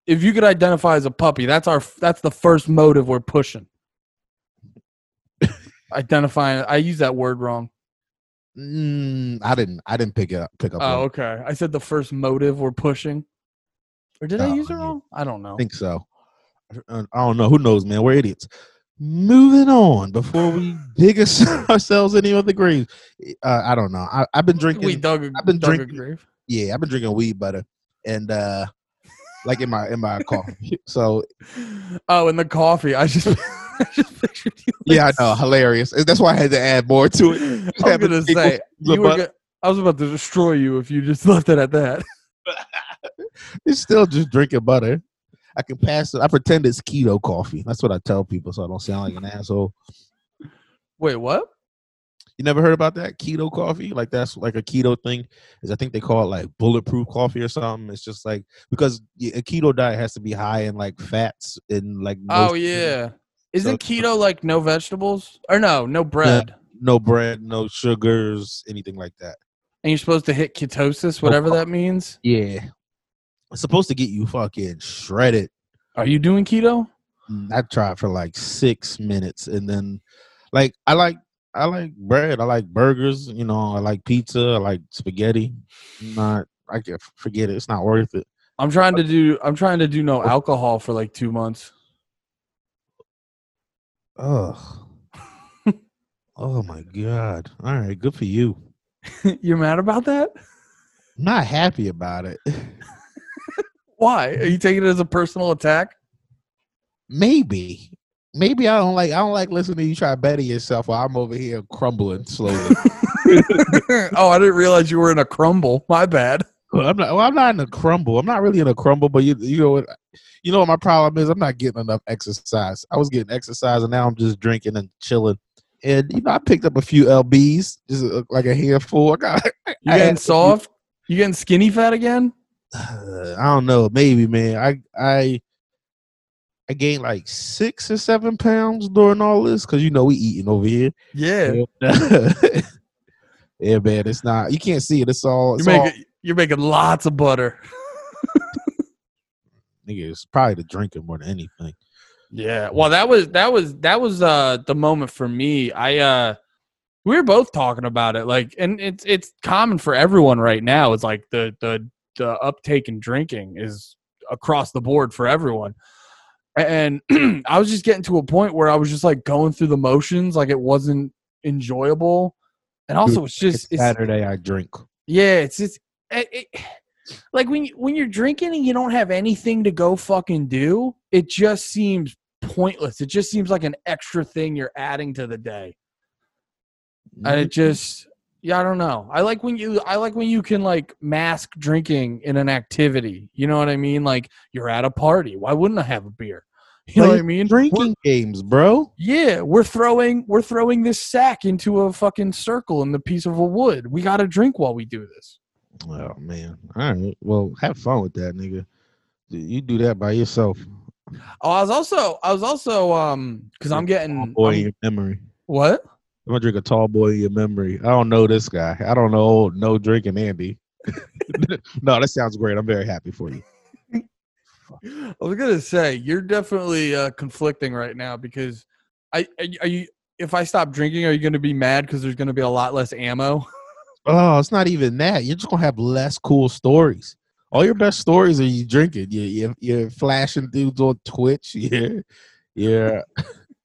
if you could identify as a puppy, that's our that's the first motive we're pushing. Identifying, I use that word wrong. Mm, I didn't. I didn't pick it up. Pick up. Oh, on it. okay. I said the first motive we're pushing. Or did I Oh, use it wrong? I don't know. I think so. I I don't know. Who knows, man? We're idiots. Moving on before we dig us, ourselves any other grave. Uh, I don't know. I, I've been drinking. we dug a, I've been drinking- grave. yeah, I've been drinking weed butter, and uh, like in my in my coffee. So Oh, and the coffee. I just I just pictured you. like, yeah, I know, hilarious. That's why I had to add more to it. I was gonna say you were butt- go- I was about to destroy you if you just left it at that. It's still just drinking butter. I can pass it. I pretend it's keto coffee. That's what I tell people, so I don't sound like an asshole. Wait, what? You never heard about that keto coffee? Like that's like a keto thing. Is I think they call it like bulletproof coffee or something. It's just like because a keto diet has to be high in like fats and like Oh yeah. Isn't So- keto like no vegetables? Or no, no bread. no bread, no sugars, anything like that. And you're supposed to hit ketosis, whatever that means. Yeah, it's supposed to get you fucking shredded. Are you doing keto? Mm, I tried for like six minutes, and then like I like I like bread, I like burgers, you know, I like pizza, I like spaghetti. Not I can forget it. It's not worth it. I'm trying to do I'm trying to do no alcohol for like two months. Ugh. oh my god. All right, good for you. You're mad about that? I'm not happy about it. Why? Are you taking it as a personal attack? Maybe. Maybe I don't like I don't like listening to you try to better yourself while I'm over here crumbling slowly. oh, I didn't realize you were in a crumble. My bad. Well, I'm not. Well, I'm not in a crumble. I'm not really in a crumble, but you, you know what? You know what my problem is? I'm not getting enough exercise. I was getting exercise, and now I'm just drinking and chilling. And you know, I picked up a few lbs, just uh, like a handful. I got. You I getting had- soft? You getting skinny fat again? I don't know. Maybe, man. I I I gained like six or seven pounds during all this because you know we eating over here. Yeah. yeah, man. It's not. You can't see it. It's all. It's You're all making you're making lots of butter. nigga, it's probably the drinking more than anything. Yeah. Well, that was that was that was uh the moment for me. I uh we were both talking about it like and it's it's common for everyone right now. It's like the the the uptake in drinking is across the board for everyone. And I was just getting to a point where I was just like going through the motions like it wasn't enjoyable. And also it's just It's Saturday. I drink. yeah, it's just it, it, like when you, when you're drinking and you don't have anything to go fucking do, it just seems pointless. It just seems like an extra thing you're adding to the day. And it just yeah, I don't know. I like when you I like when you can like mask drinking in an activity. You know what I mean? Like you're at a party. Why wouldn't I have a beer? You know what I mean? We're- Drinking games, bro. yeah, we're throwing we're throwing this sack into a fucking circle in the piece of a wood. We got to drink while we do this. Oh man. All right. Well, have fun with that, nigga. You do that by yourself. Oh, I was also I was also um because I'm getting boy I'm- your memory. what? I'm gonna drink a tall boy in your memory. I don't know this guy. I don't know no drinking Andy. no, that sounds great. I'm very happy for you. I was gonna say you're definitely uh, conflicting right now because I are you- if I stop drinking are you gonna be mad because there's gonna be a lot less ammo? Oh, it's not even that. You're just gonna have less cool stories. All your best stories are you drinking. You you're, you're flashing dudes on Twitch. You're you're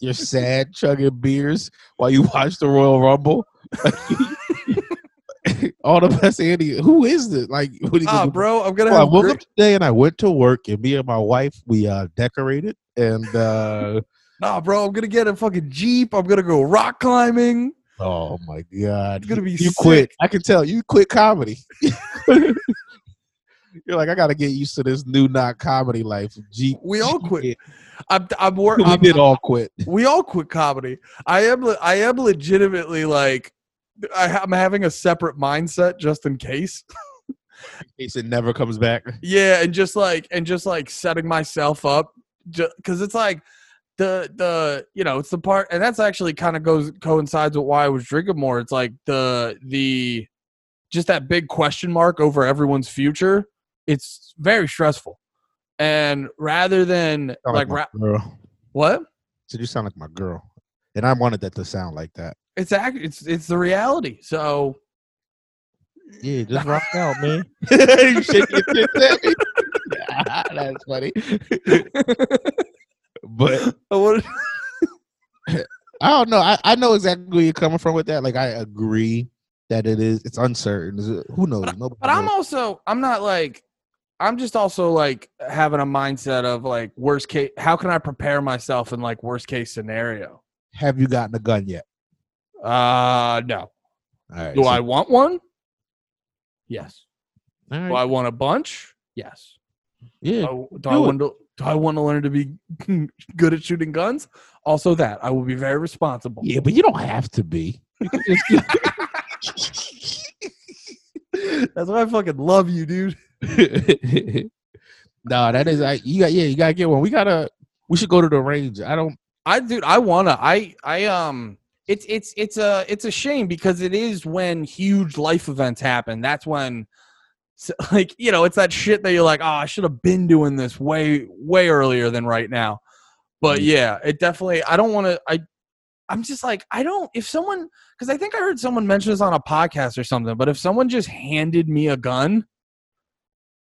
you're sad chugging beers while you watch the Royal Rumble. All the best, Andy. Who is this? Like, what do you Ah, bro, I'm gonna Well, I woke great- up today and I went to work, and me and my wife we uh decorated, and uh Nah, bro, I'm gonna get a fucking jeep. I'm gonna go rock climbing. oh my god, It's gonna be you quit. sick. I can tell you quit comedy. You're like, I gotta get used to this new not comedy life. G- We all quit. I'm, I'm, wor- We I'm did all quit. we all quit comedy. I am I am legitimately like I, I'm having a separate mindset just in case. In case it never comes back. Yeah, and just like and just like setting myself up because it's like the the you know it's the part and that's actually kind of goes coincides with why I was drinking more. It's like the the just that big question mark over everyone's future. It's very stressful, and rather than like my ra- what So you sound like my girl, and I wanted that to sound like that. it's act it's it's the reality. So Yeah, just rock out, man. you shake your tits at me. That's funny. but I don't know. I, I know exactly where you're coming from with that. Like I agree that it is. It's uncertain. Who knows? Nobody But I'm also I'm not like I'm just also like having a mindset of like worst case how can I prepare myself in like worst case scenario? Have you gotten a gun yet? Uh no. All right. Do so- I want one? Yes. all Do I want a bunch? Yes. yeah. Do I, do I want to do I want to learn to be good at shooting guns? Also that. I will be very responsible. Yeah, but you don't have to be. You can just- That's why I fucking love you, dude. no, that is. I you got. Yeah, you gotta get one. We gotta. We should go to the range. I don't. I dude, I wanna. I I um it's it's it's a it's a shame because it is when huge life events happen. That's when like, you know, it's that shit that you're like, "Oh, I should have been doing this way way earlier than right now." But Mm. yeah, it definitely I don't want to I I'm just like, I don't if someone cuz I think I heard someone mention this on a podcast or something, but if someone just handed me a gun,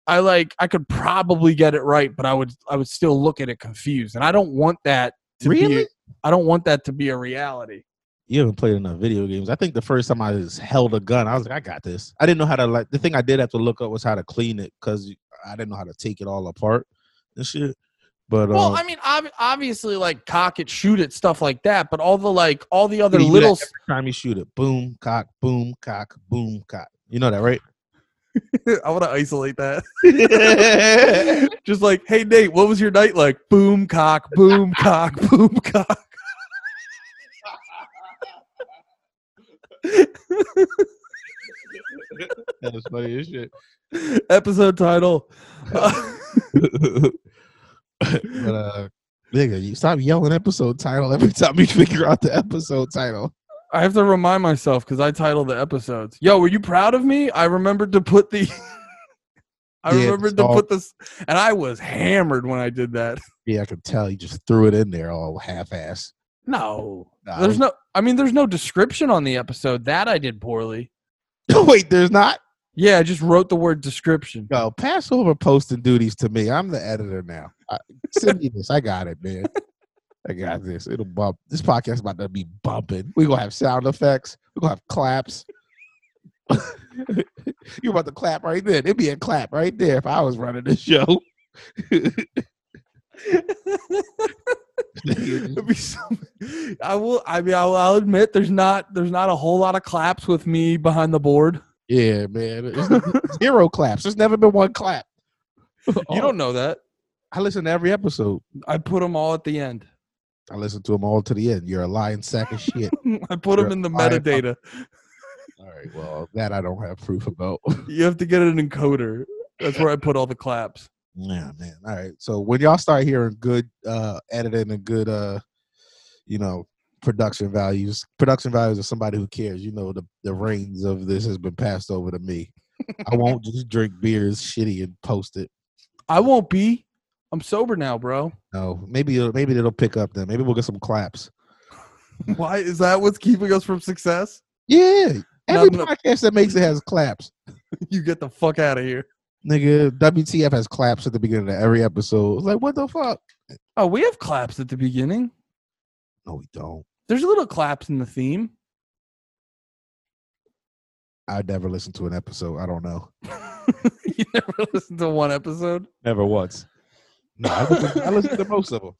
I like I could probably get it right, but I would I would still look at it confused. And I don't want that to be Really? I don't want that to be a reality. You haven't played enough video games. I think the first time I just held a gun, I was like, I got this. I didn't know how to like. The thing I did have to look up was how to clean it because I didn't know how to take it all apart and shit. But Well, uh, I mean, ob- obviously, like cock it, shoot it, stuff like that. But all the like, all the other you do that little, every time you shoot it, boom, cock, boom, cock, boom, cock. You know that, right? I want to isolate that. Just like, hey Nate, what was your night like? Boom cock, boom cock, boom cock. that was funny as shit. Episode title. Uh, but uh, nigga, you stop yelling episode title every time you figure out the episode title. I have to remind myself because I titled the episodes. Yo, were you proud of me? I remembered to put the. I Yeah, remembered to so- put this, and I was hammered when I did that. Yeah, I could tell you just threw it in there all half-ass. No, Nah, there's no. I mean, there's no description on the episode. That I did poorly. Wait, there's not. Yeah, I just wrote the word description. Yo, pass over posting duties to me. I'm the editor now. I, send me this. I got it, man. I got this. It'll bump. This podcast about to be bumping. We're gonna have sound effects. We're gonna have claps. You're about to clap right there. It'd be a clap right there if I was running the show. It'd be so- I will. I mean, I'll, I'll admit there's not there's not a whole lot of claps with me behind the board. yeah, man. Zero claps. There's never been one clap. You don't oh. know that. I listen to every episode. I put them all at the end. I listen to them all to the end. You're a lying sack of shit. I put them in the metadata. All right. Well, that I don't have proof about. You have to get an encoder. That's where I put all the claps. Yeah, man. All right. So when y'all start hearing good uh editing and good uh you know production values, production values of somebody who cares, you know the the reins of this has been passed over to me. I won't just drink beers shitty and post it. I won't be. I'm sober now, bro. No, maybe it'll, maybe it'll pick up then. Maybe we'll get some claps. Why is that what's keeping us from success? Yeah. No, Every no. podcast that makes it has claps. You get the fuck out of here. Nigga, WTF has claps at the beginning of every episode. It's like, what the fuck? Oh, we have claps at the beginning. No, we don't. There's a little claps in the theme. I never listened to an episode. I don't know. you never listened to one episode? Never once. No, I listen, I listen to most of them.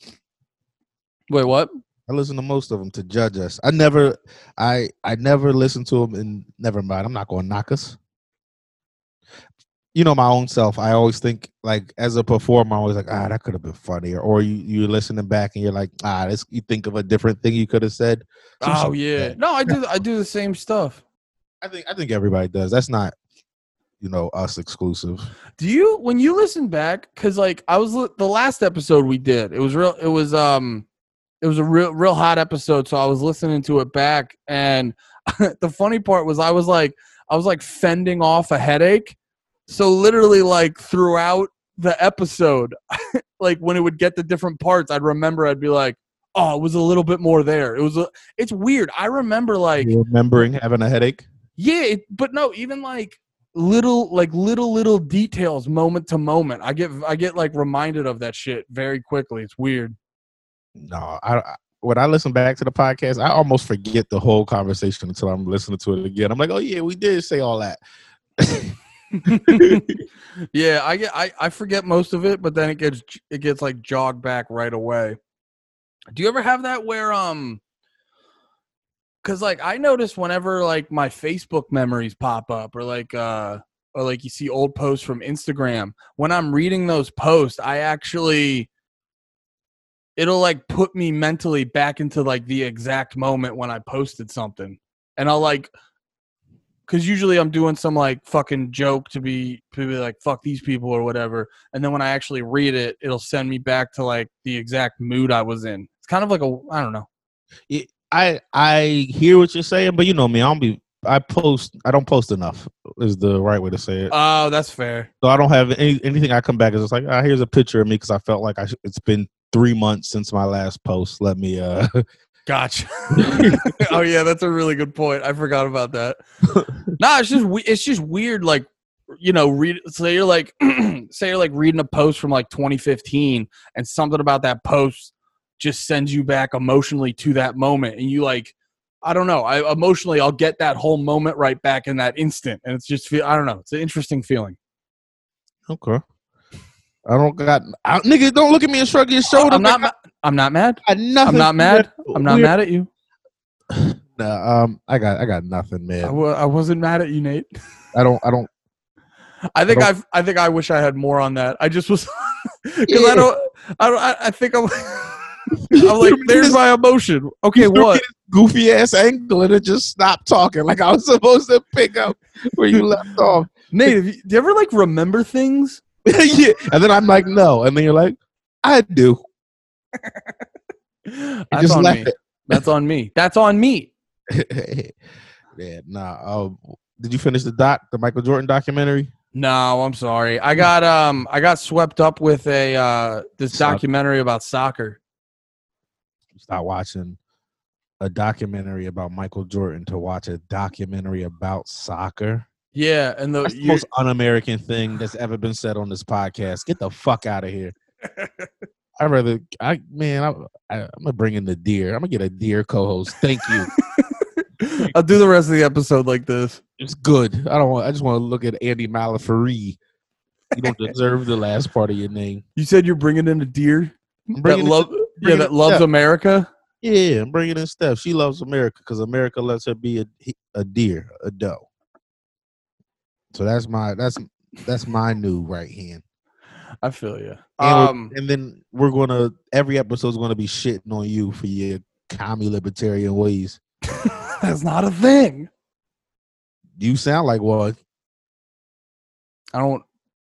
Wait, what? I listen to most of them to judge us. I never, I I never listen to them, and never mind. I'm not going to knock us. You know my own self. I always think like as a performer, I was like, ah, that could have been funnier. Or you you're listening back and you're like, ah, this. You think of a different thing you could have said. Some Oh yeah. No, I do. I do the same stuff. I think I think everybody does. That's not, you know, us exclusive. Do you when you listen back? Because like I was the last episode we did. It was real. It was um, it was a real real hot episode. So I was listening to it back, and the funny part was I was like I was like fending off a headache. So literally like throughout the episode, like when it would get the different parts, I'd remember I'd be like, oh, it was a little bit more there. It was a. It's weird. I remember like You remembering having a headache? yeah, it, but no, even like little like little little details moment to moment. I get I get like reminded of that shit very quickly. It's weird. No, I, I when I listen back to the podcast, I almost forget the whole conversation until I'm listening to it again. I'm like, oh yeah, we did say all that. yeah, I get I, I forget most of it, but then it gets it gets like jogged back right away. Do you ever have that where um cuz like I notice whenever like my Facebook memories pop up or like uh or like you see old posts from Instagram, when I'm reading those posts, I actually it'll like put me mentally back into like the exact moment when I posted something. And I'll like because usually I'm doing some like fucking joke to be to be like fuck these people or whatever, and then when I actually read it, it'll send me back to like the exact mood I was in. It's kind of like a I don't know. I I hear what you're saying, but you know me, I don't be. I post. I don't post enough. Is the right way to say it. Oh, that's fair. So I don't have any anything. I come back is just like, ah, here's a picture of me because I felt like I. Sh- it's been three months since my last post. Let me. uh Gotcha. oh yeah, that's a really good point. I forgot about that. nah, it's just we- it's just weird. Like you know, read. Say you're like, say you're like reading a post from like 2015, and something about that post just sends you back emotionally to that moment, and you like, I don't know, I emotionally I'll get that whole moment right back in that instant, and it's just feel. I don't know. It's an interesting feeling. Okay. I don't got I, nigga. Don't look at me and shrug your shoulder. I'm not. ma- I'm not mad. I. I'm not mad. I'm not Weird- mad at you. Nah, um, I got I got nothing, I man. w- I wasn't mad at you, Nate. I don't I don't. I think don't- I've I think I wish I had more on that. I just was because Yeah. I don't I don't I, I think I'm I'm like there's my emotion. Okay, You threw me what? Goofy ass angle and it just stopped talking like I was supposed to pick up where you left off. Nate, you, do you ever like remember things? yeah, and then I'm like, no, and then you're like, I do. That's just on left me. That's on me. That's on me. yeah, nah. Oh, did you finish the doc, the Michael Jordan documentary? No, I'm sorry. I got um I got swept up with a uh this documentary about soccer. Start watching a documentary about Michael Jordan to watch a documentary about soccer. Yeah, and the the most un-American thing that's ever been said on this podcast. Get the fuck out of here. I rather, I man, I, I, I'm gonna bring in the deer. I'm gonna get a deer co-host. Thank you. I'll do the rest of the episode like this. it's good. I don't want. I just want to look at Andy Malafari. You don't deserve the last part of your name. You said you're bringing in a deer I'm that bringing in- love yeah that loves Steph. America. Yeah, I'm bringing in Steph. She loves America because America lets her be a a deer, a doe. So that's my that's that's my new right hand. I feel you. And, Um, and then we're gonna every episode's gonna be shitting on you for your commie libertarian ways. that's not a thing. You sound like one. I don't.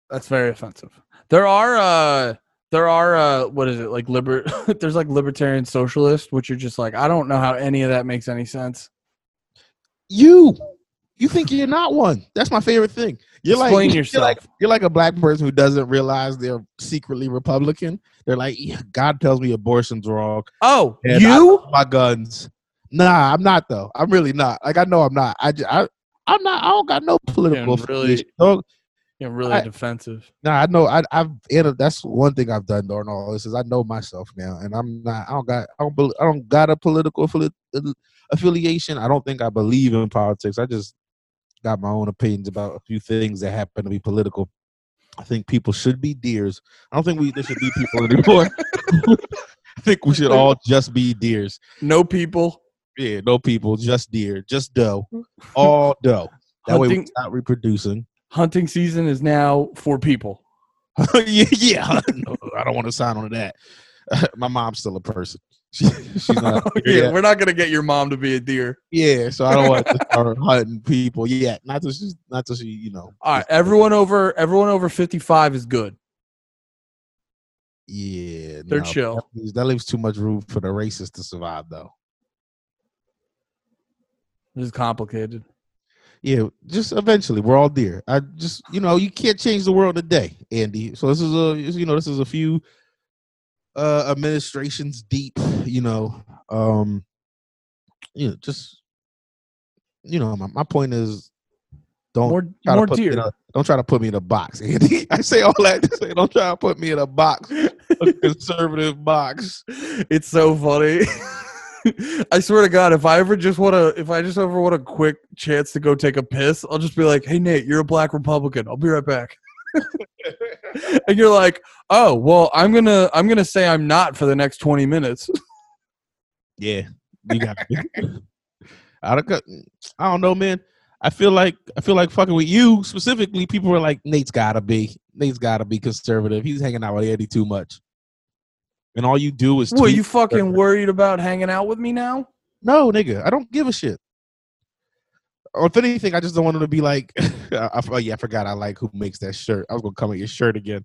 That's very offensive. There are uh there are uh what is it like liber there's like libertarian socialist which are just like I don't know how any of that makes any sense. You, you think you're not one. That's my favorite thing. You're Explain like yourself. You're like you're like a black person who doesn't realize they're secretly Republican. They're like, yeah, God tells me abortion's wrong. Oh, you? my guns. Nah, I'm not though. I'm really not. Like I know I'm not. I just, I I'm not. I don't got no political. Really-. No, You're really I- defensive. nah, I know. I, I've. And that's one thing I've done during all this is I know myself now, and I'm not. I don't got. I don't. I don't got a political affili- affiliation. I don't think I believe in politics. I just got my own opinions about a few things that happen to be political. I think people should be deers. I don't think we there should be people anymore. I think we should all just be deers. No people. Yeah, no people, just deer, just doe, all doe. That way we're not reproducing. Hunting season is now for people. yeah. No, I don't want to sign on to that. my mom's still a person. She, she's not. yeah, yeah, we're not gonna get your mom to be a deer. yeah, so I don't want to start hunting people yet. Not till she's, not till she, you know. All right, everyone over everyone over fifty five is good. Yeah, They're no, chill. That leaves, that leaves too much room for the racists to survive, though. This is complicated. Yeah, just eventually we're all deer. I just you know you can't change the world in a day, Andy. So this is a you know this is a few uh administrations deep. You know, um, you know just you know my, my point is don't More try more to put me in a, don't try to put me in a box, Andy. I say all that to say don't try to put me in a box, a conservative box. It's so funny. I swear to God, if I ever just want to, if I just ever want a quick chance to go take a piss, I'll just be like, "Hey Nate, you're a black Republican. I'll be right back." and you're like, "Oh, well, I'm gonna, I'm gonna say I'm not for the next 20 minutes." Yeah, you got. I don't. I don't know, man. I feel like I feel like fucking with you specifically. People are like, Nate's gotta be. Nate's gotta be conservative. He's hanging out with Eddie too much, and all you do is. What, tweet you fucking worried about hanging out with me now? No, nigga, I don't give a shit. Or if anything, I just don't want him to be like, I, I- oh yeah, I forgot I like who makes that shirt. I was gonna come at your shirt again.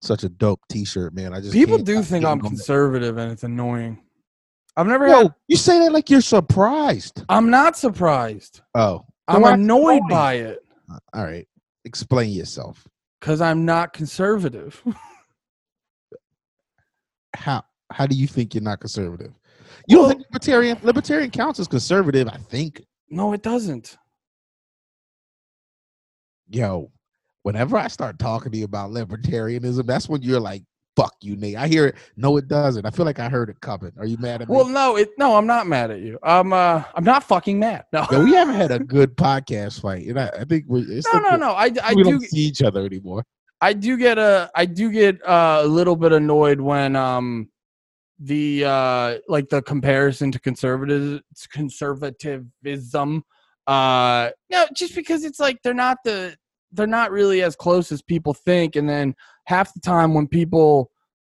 Such a dope T-shirt, man. I just People do stop think I'm on that. conservative, and it's annoying. I've never had. You say that like you're surprised. I'm not surprised. Oh, then I'm why- annoyed by it All right, explain yourself. because I'm not conservative. How how do you think you're not conservative? You don't think libertarian libertarian counts as conservative? I think. no, it doesn't. Yo, whenever I start talking to you about libertarianism, that's when you're like, "Fuck you, Nate." I hear it. No, it doesn't. I feel like I heard it coming. Are you mad at me? Well, no, it no, I'm not mad at you. I'm uh I'm not fucking mad. No. Yo, we haven't had a good podcast fight, and I, I think we. It's No, no, no. I, I we do don't see each other anymore. I do get a I do get uh, a little bit annoyed when um the uh like the comparison to conservative conservatism uh no just because it's like they're not the they're not really as close as people think. And then half the time when people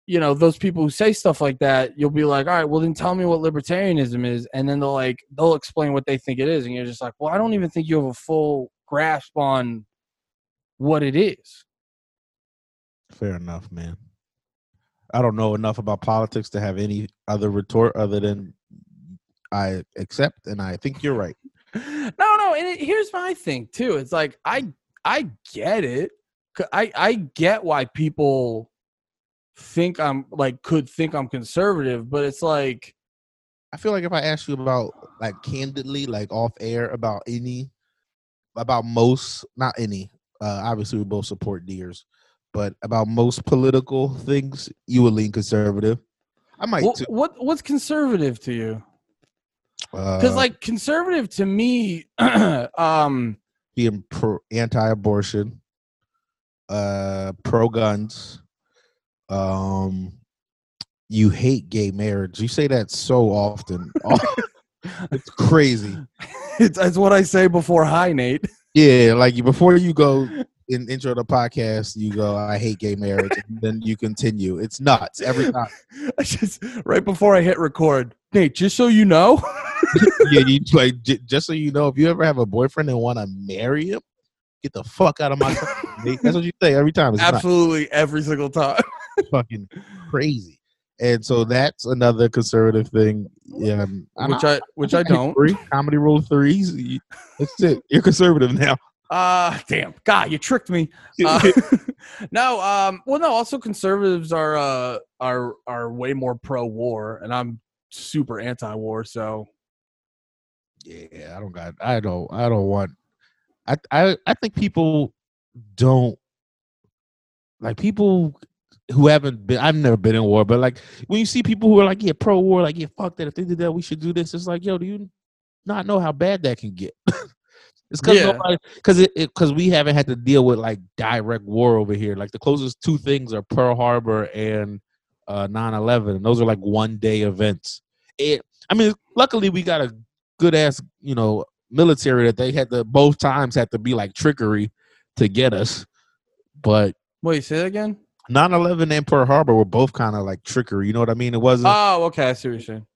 you know those people who say stuff like that you'll be like all right well then tell me what libertarianism is. And then they'll like they'll explain what they think it is. And you're just like well i don't even think you have a full grasp on what it is Fair enough, man. I don't know enough about politics to have any other retort other than I accept, and I think you're right. no no and it, here's my thing too it's like i i get it I I get why people think i'm like could think i'm conservative but it's like I feel like if I asked you about like candidly, like off air about any about most not any, uh obviously we both support deers, but about most political things, you would lean conservative. I might what, what what's conservative to you Uh, because like conservative to me um being pro anti-abortion, uh, pro guns. Um, you hate gay marriage. You say that so often. it's crazy. it's, it's what i say before hi nate Yeah, like before you go in intro to the podcast, you go, I hate gay marriage, and then you continue. It's nuts every time. I just right before i hit record nate just so you know yeah, you like j- just so you know, if you ever have a boyfriend and want to marry him, get the fuck out of my. Nate. That's what you say every time. It's nuts. absolutely every single time fucking crazy. And so that's another conservative thing. Yeah, which i which i don't Three, comedy rule of threes. That's it. You're conservative now. Uh damn. God, you tricked me. Uh, no, um well no, also conservatives are uh are are way more pro war and I'm super anti war, so yeah, I don't got. I don't. I don't want. I I I think people don't like people who haven't been. I've never been in war, but like when you see people who are like, yeah, pro war, like, yeah, fuck that. If they did that, we should do this. It's like, yo, do you not know how bad that can get? It's because Yeah. nobody because it because we haven't had to deal with like direct war over here. Like the closest two things are Pearl Harbor and uh 9-11 and those are like one day events. It I mean luckily we got a good ass, you know, military that they had to both times had to be like trickery to get us. But Wait, say that again. 9-11 and Pearl Harbor were both kind of like trickery. You know what I mean? It wasn't. Oh, okay. I see what you're saying.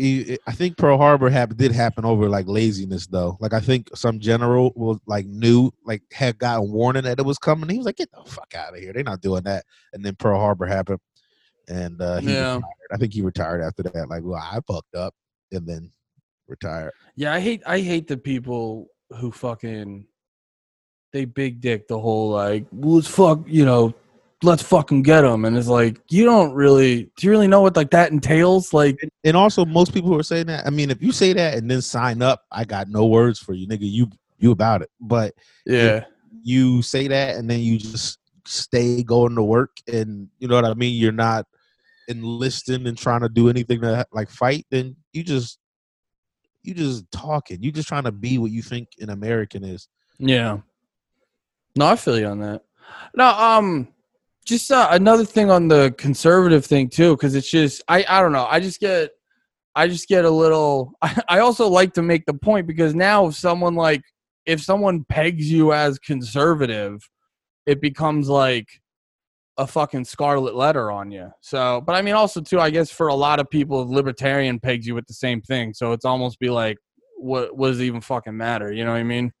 I think Pearl Harbor hap- did happen over like laziness though. Like I think some general was like knew like had gotten warning that it was coming. He was like, "Get the fuck out of here! They're not doing that." And then Pearl Harbor happened, and uh, he Yeah. retired. I think he retired after that. Like, well, I fucked up, and then retired. Yeah, I hate I hate the people who fucking they big dick the whole like well, let's fuck you know let's fucking get them and it's like you don't really do you really know what like that entails like And, and also, most people who are saying that. I mean, if you say that and then sign up, I got no words for you, nigga. You you about it, but yeah you say that and then you just stay going to work and you know what I mean, you're not enlisting and trying to do anything to like fight, then you just you just talking. You just trying to be what you think an American is. yeah no I feel you on that no um just uh, another thing on the conservative thing too because it's just I I don't know I just get I just get a little I, I also like to make the point because now if someone like if someone pegs you as conservative it becomes like a fucking scarlet letter on you. So, but I mean, also too, I guess for a lot of people, libertarian pegs you with the same thing. So it's almost be like, what, what does it even fucking matter? You know what I mean?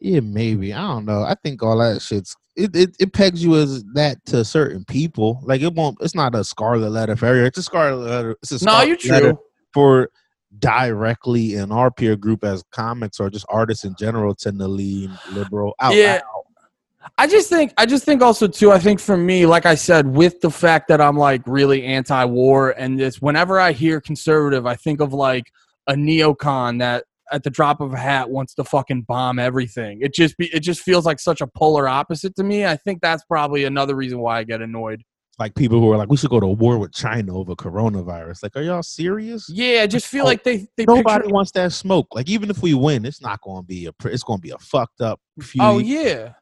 Yeah, maybe. I don't know. I think all that shit's it, it, it pegs you as that to certain people. Like it won't it's not a scarlet letter for everyone. It's a scarlet letter. It's a No, scarlet you're letter true. for directly in our peer group as comics or just artists in general tend to lean liberal out Yeah. loud. I just think, I just think also too, I think for me, like I said, with the fact that I'm like really anti-war and this, whenever I hear conservative, I think of like a neocon that at the drop of a hat wants to fucking bomb everything. It just be, it just feels like such a polar opposite to me. I think that's probably another reason why I get annoyed. Like people who are like, we should go to war with China over coronavirus. Like, are y'all serious? Yeah, I just feel Oh, like they they Nobody picture. wants that smoke. Like, even if we win, it's not going to be a it's going to be a fucked up feud. Oh yeah,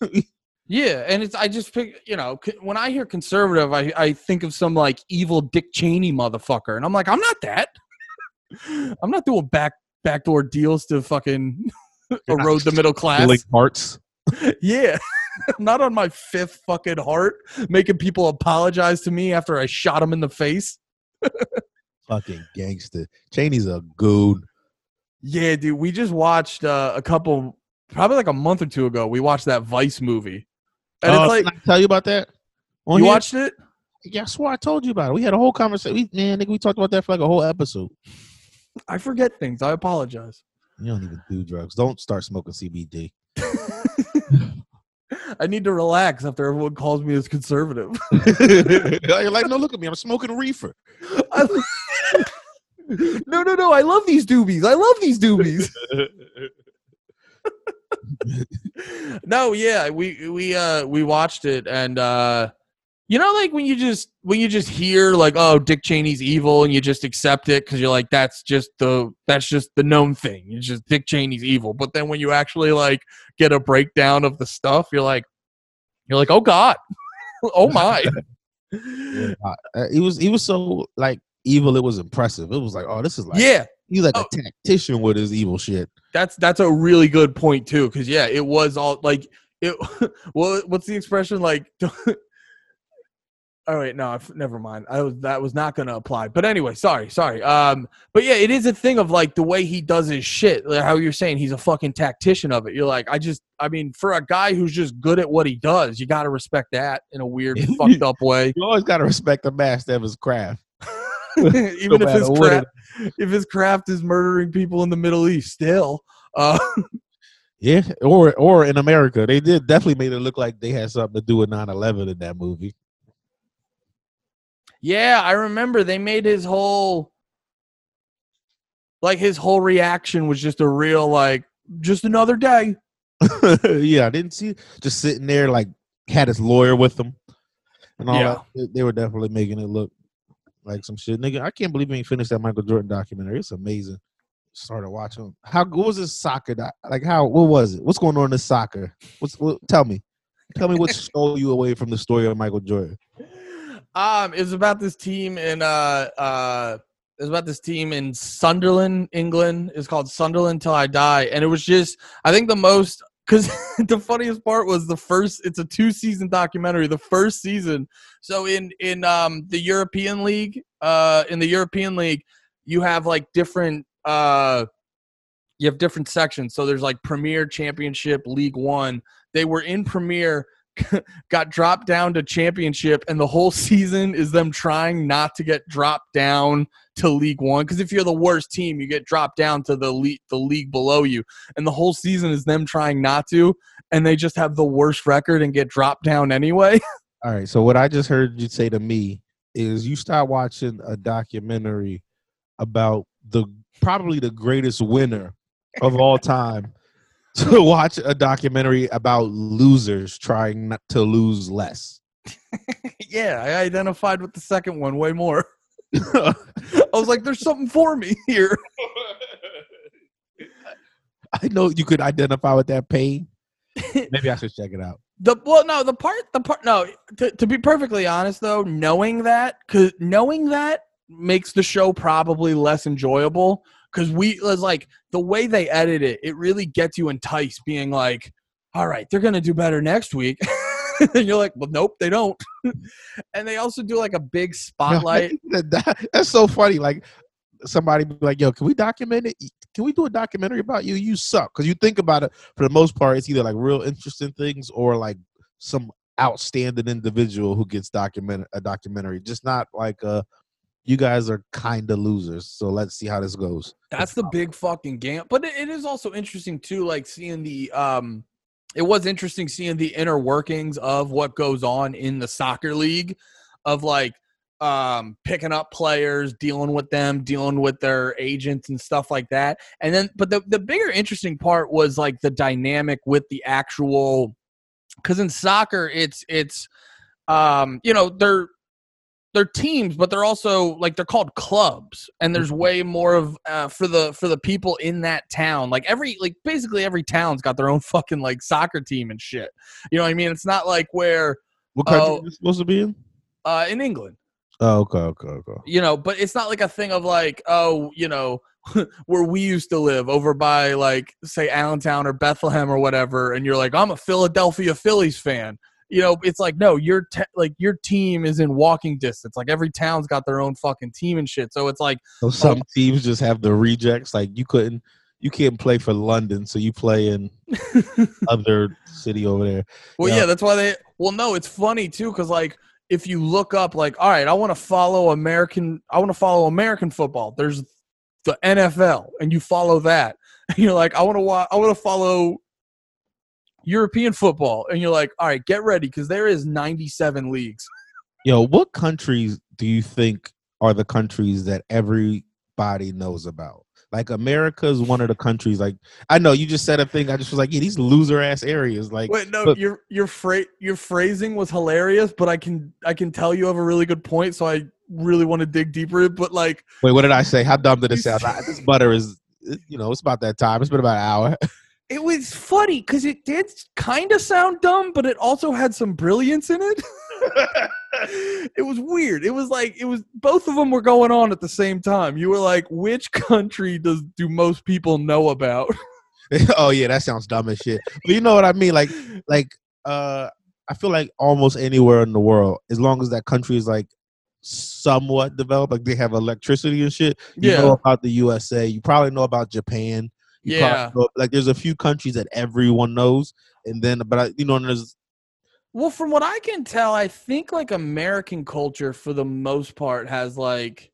yeah, and it's I just pick you know when I hear conservative, I I think of some like evil Dick Cheney motherfucker, and I'm like, I'm not that. I'm not doing back backdoor deals to fucking erode the middle class. Stealing hearts. Yeah. Not on my fifth fucking heart making people apologize to me after I shot him in the face. Fucking gangster. Cheney's a goon. Yeah, dude. We just watched uh, a couple, probably like a month or two ago. We watched that Vice movie, and Oh, it's like didn't I tell you about that. On you here? watched it. Yeah, I swore I told you about it. We had a whole conversation. We, man, nigga, we talked about that for like a whole episode. I forget things. I apologize. You don't even do drugs. Don't start smoking CBD. I need to relax after everyone calls me as conservative. You're like, no, look at me. I'm smoking reefer. I- no, no, no. I love these doobies. I love these doobies. no, yeah, we we uh we watched it and uh you know like when you just when you just hear like oh Dick Cheney's evil and you just accept it cuz you're like that's just the that's just the known thing. It's just Dick Cheney's evil. But then when you actually like get a breakdown of the stuff, you're like you're like oh god. oh my. Yeah, uh, he was he was so like evil. It was impressive. It was like, oh, this is like yeah. he's like Oh. a tactician with his evil shit. That's that's a really good point too, because yeah, it was all like it. Well, what's the expression like? All right, no, I've- never mind. I was that was not going to apply. But anyway, sorry, sorry. Um, but yeah, it is a thing of like the way he does his shit. Like how you're saying he's a fucking tactician of it. You're like, I just, I mean, for a guy who's just good at what he does, you got to respect that in a weird, fucked up way. You always gotta respect the master of his craft. Even if matter his what it craft, if his craft is murdering people in the Middle East, still. Uh, Yeah, or or in America, they did definitely made it look like they had something to do with 9-11 in that movie. Yeah, I remember they made his whole like his whole reaction was just a real like just another day. yeah, I didn't see just sitting there like had his lawyer with him and all Yeah. that. They- were definitely making it look like some shit. Nigga, I can't believe we ain't finished that Michael Jordan documentary. It's amazing. started watching. How what was this soccer? doc- Like how? What was it? What's going on in the soccer? What's what, tell me? Tell me what stole you away from the story of Michael Jordan. Um, it was about this team in uh uh it was about this team in Sunderland, England. It's called Sunderland Till I Die, and it was just I think the most because the funniest part was the first. It's a two season documentary. The first season, so in in um the European League, uh in the European League, you have like different uh you have different sections. So there's like Premier, Championship, League One. They were in Premier got dropped down to championship and the whole season is them trying not to get dropped down to league one because if you're the worst team you get dropped down to the league the league below you and the whole season is them trying not to and they just have the worst record and get dropped down anyway All right. So what I just heard you say to me is you start watching a documentary about the probably the greatest winner of all time to watch a documentary about losers trying not to lose less. yeah i identified with the second one way more i was like there's something for me here I know you could identify with that pain. Maybe I should check it out. The well, no, the part, the part, no. To, to be perfectly honest, though, knowing that, cause knowing that makes the show probably less enjoyable. Cause we it like the way they edit it, it really gets you enticed, being like, "All right, they're gonna do better next week." and you're like, "Well, nope, they don't." and they also do like a big spotlight. That- that- that's so funny. Like somebody be like, "Yo, can we document it? Can we do a documentary about you? You suck." Because you think about it, for the most part, it's either like real interesting things or like some outstanding individual who gets document a documentary. Just not like uh, you guys are kind of losers. So let's see how this goes. That's the big fucking game. But it, is also interesting too, like seeing the um it was interesting seeing the inner workings of what goes on in the soccer league of like um picking up players, dealing with them, dealing with their agents and stuff like that. And then but the the bigger interesting part was like the dynamic with the actual cuz in soccer it's it's um you know, they're they're teams, but they're also like they're called clubs, and there's way more of uh, for the for the people in that town. Like every like basically every town's got their own fucking like soccer team and shit. You know what I mean? It's not like where What country Oh. is supposed to be in? uh, in England, Oh, okay, okay, okay. you know, but it's not like a thing of like oh you know where we used to live over by like say Allentown or Bethlehem or whatever, and you're like I'm a Philadelphia Phillies fan. You know, it's like no, your te- like your team is in walking distance. Like every town's got their own fucking team and shit. So it's like So some um, teams just have the rejects. Like you couldn't, you can't play for London, so you play in other city over there. Well, Yeah. yeah. that's why they. Well, no, it's funny too, because like if you look up, like, all right, I want to follow American, I want to follow American football. There's the NFL, and you follow that. And you're like, I want to watch, I want to follow European football, and you're like, all right, get ready, because there is 97 leagues. Yo, what countries do you think are the countries that everybody knows about? Like America is one of the countries. Like I know you just said a thing. I just was like, yeah, these loser ass areas. Like Wait, no, but- your your fra- your phrasing was hilarious, but I can I can tell you have a really good point, so I really want to dig deeper. But like, Wait, what did I say? How dumb did it sound? this butter is, you know, it's about that time. It's been about an hour. It was funny because it did kind of sound dumb, but it also had some brilliance in it. it was weird. It was like it was both of them were going on at the same time. You were like, which country does do most people know about? oh yeah, that sounds dumb as shit. But you know what I mean? Like, like, uh, I feel like almost anywhere in the world, as long as that country is like somewhat developed, like they have electricity and shit. You Yeah. know about the USA. You probably know about Japan. You Yeah. like there's a few countries that everyone knows, and then but I, you know, there's Well, from what I can tell, I think like American culture for the most part has like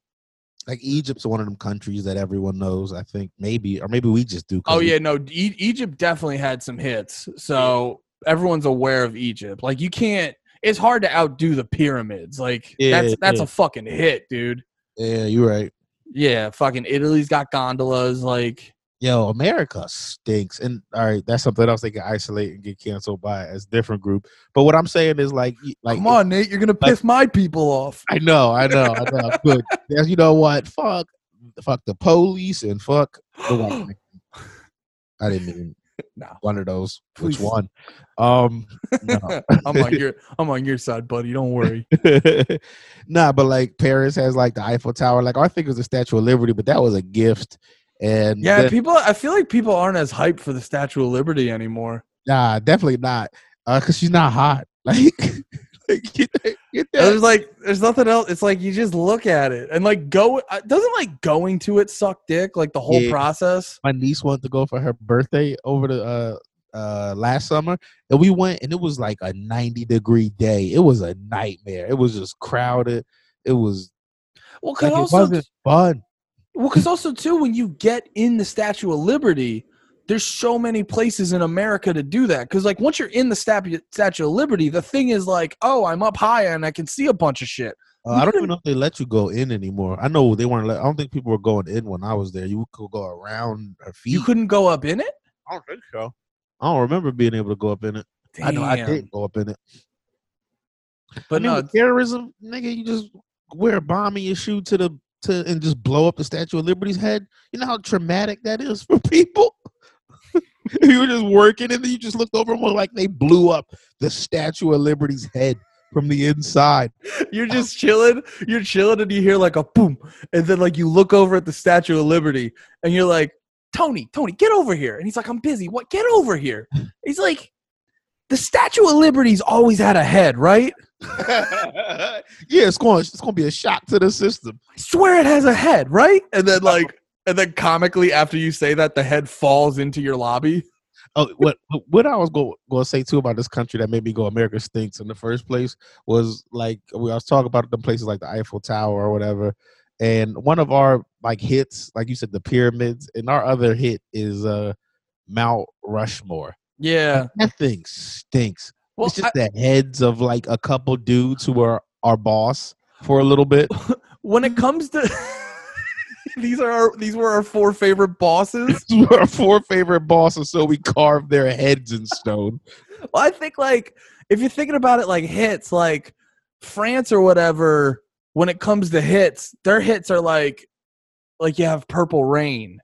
like Egypt's one of them countries that everyone knows. I think maybe, or maybe we just do. Oh we- yeah, no, e- Egypt definitely had some hits. So everyone's aware of Egypt. Like you can't it's hard to outdo the pyramids. Like Yeah, that's that's yeah. a fucking hit, dude. yeah, you're right. Yeah, fucking Italy's got gondolas like Yo, America stinks. And all right, that's something else they can isolate and get canceled by as different group. But what I'm saying is like, like Come on, Nate, you're going to piss my people off. I know, I know, I know. Good. Yes, you know what? Fuck fuck the police and fuck the white. I didn't mean No. one of those. Please. Which one? Um, no. I'm on your I'm on your side, buddy. Don't worry. nah, but like Paris has like the Eiffel Tower. Like I think it was the Statue of Liberty, but that was a gift. And Yeah, then- people. I feel like people aren't as hyped for the Statue of Liberty anymore. nah, definitely not. Uh, cause she's not hot. Like, like get, that- get that. There's like, there's nothing else. It's like you just look at it and like go. uh, Doesn't like going to it suck dick? Like the whole Yeah. process. My niece wanted to go for her birthday over the uh uh last summer, and we went, and it was like a 90 degree day. It was a nightmare. It was just crowded. It was Well, like it also, wasn't fun. Well, cause also too, when you get in the Statue of Liberty, there's so many places in America to do that. Cause like once you're in the Statue Statue of Liberty, the thing is like, oh, I'm up high and I can see a bunch of shit. Uh, I don't even know if they let you go in anymore. I know they weren't. Let, I don't think people were going in when I was there. You could go around her feet. You couldn't go up in it. I don't think so. I don't remember being able to go up in it. I know I Damn. didn't go up in it. But I mean, no, terrorism, nigga, you just wear a bomb in your shoe to the to and just blow up the Statue of Liberty's head. You know how traumatic that is for people. you were just working and then you just looked over and were like they blew up the Statue of Liberty's head from the inside. You're just chilling. You're chilling, and you hear like a boom, and then like you look over at the Statue of Liberty, and you're like, Tony, Tony, get over here. And he's like, I'm busy. What? Get over here. He's like, the Statue of Liberty's always had a head, right? yeah, it's going it's going to be a shock to the system. I swear it has a head, right? And then like, and then comically after you say that, the head falls into your lobby. Oh, what what I was going to say too about this country that made me go America stinks in the first place was like we I was talking about the places like the Eiffel Tower or whatever, and one of our like hits, like you said, the pyramids, and our other hit is uh Mount Rushmore. Yeah. That thing stinks. Well, it's just the heads of like a couple dudes who are our boss for a little bit. when it comes to these are our, these were our four favorite bosses. These were our four favorite bosses, so we carved their heads in stone. Well, I think like if you're thinking about it like hits, like France or whatever, when it comes to hits, their hits are like like you have Purple Rain.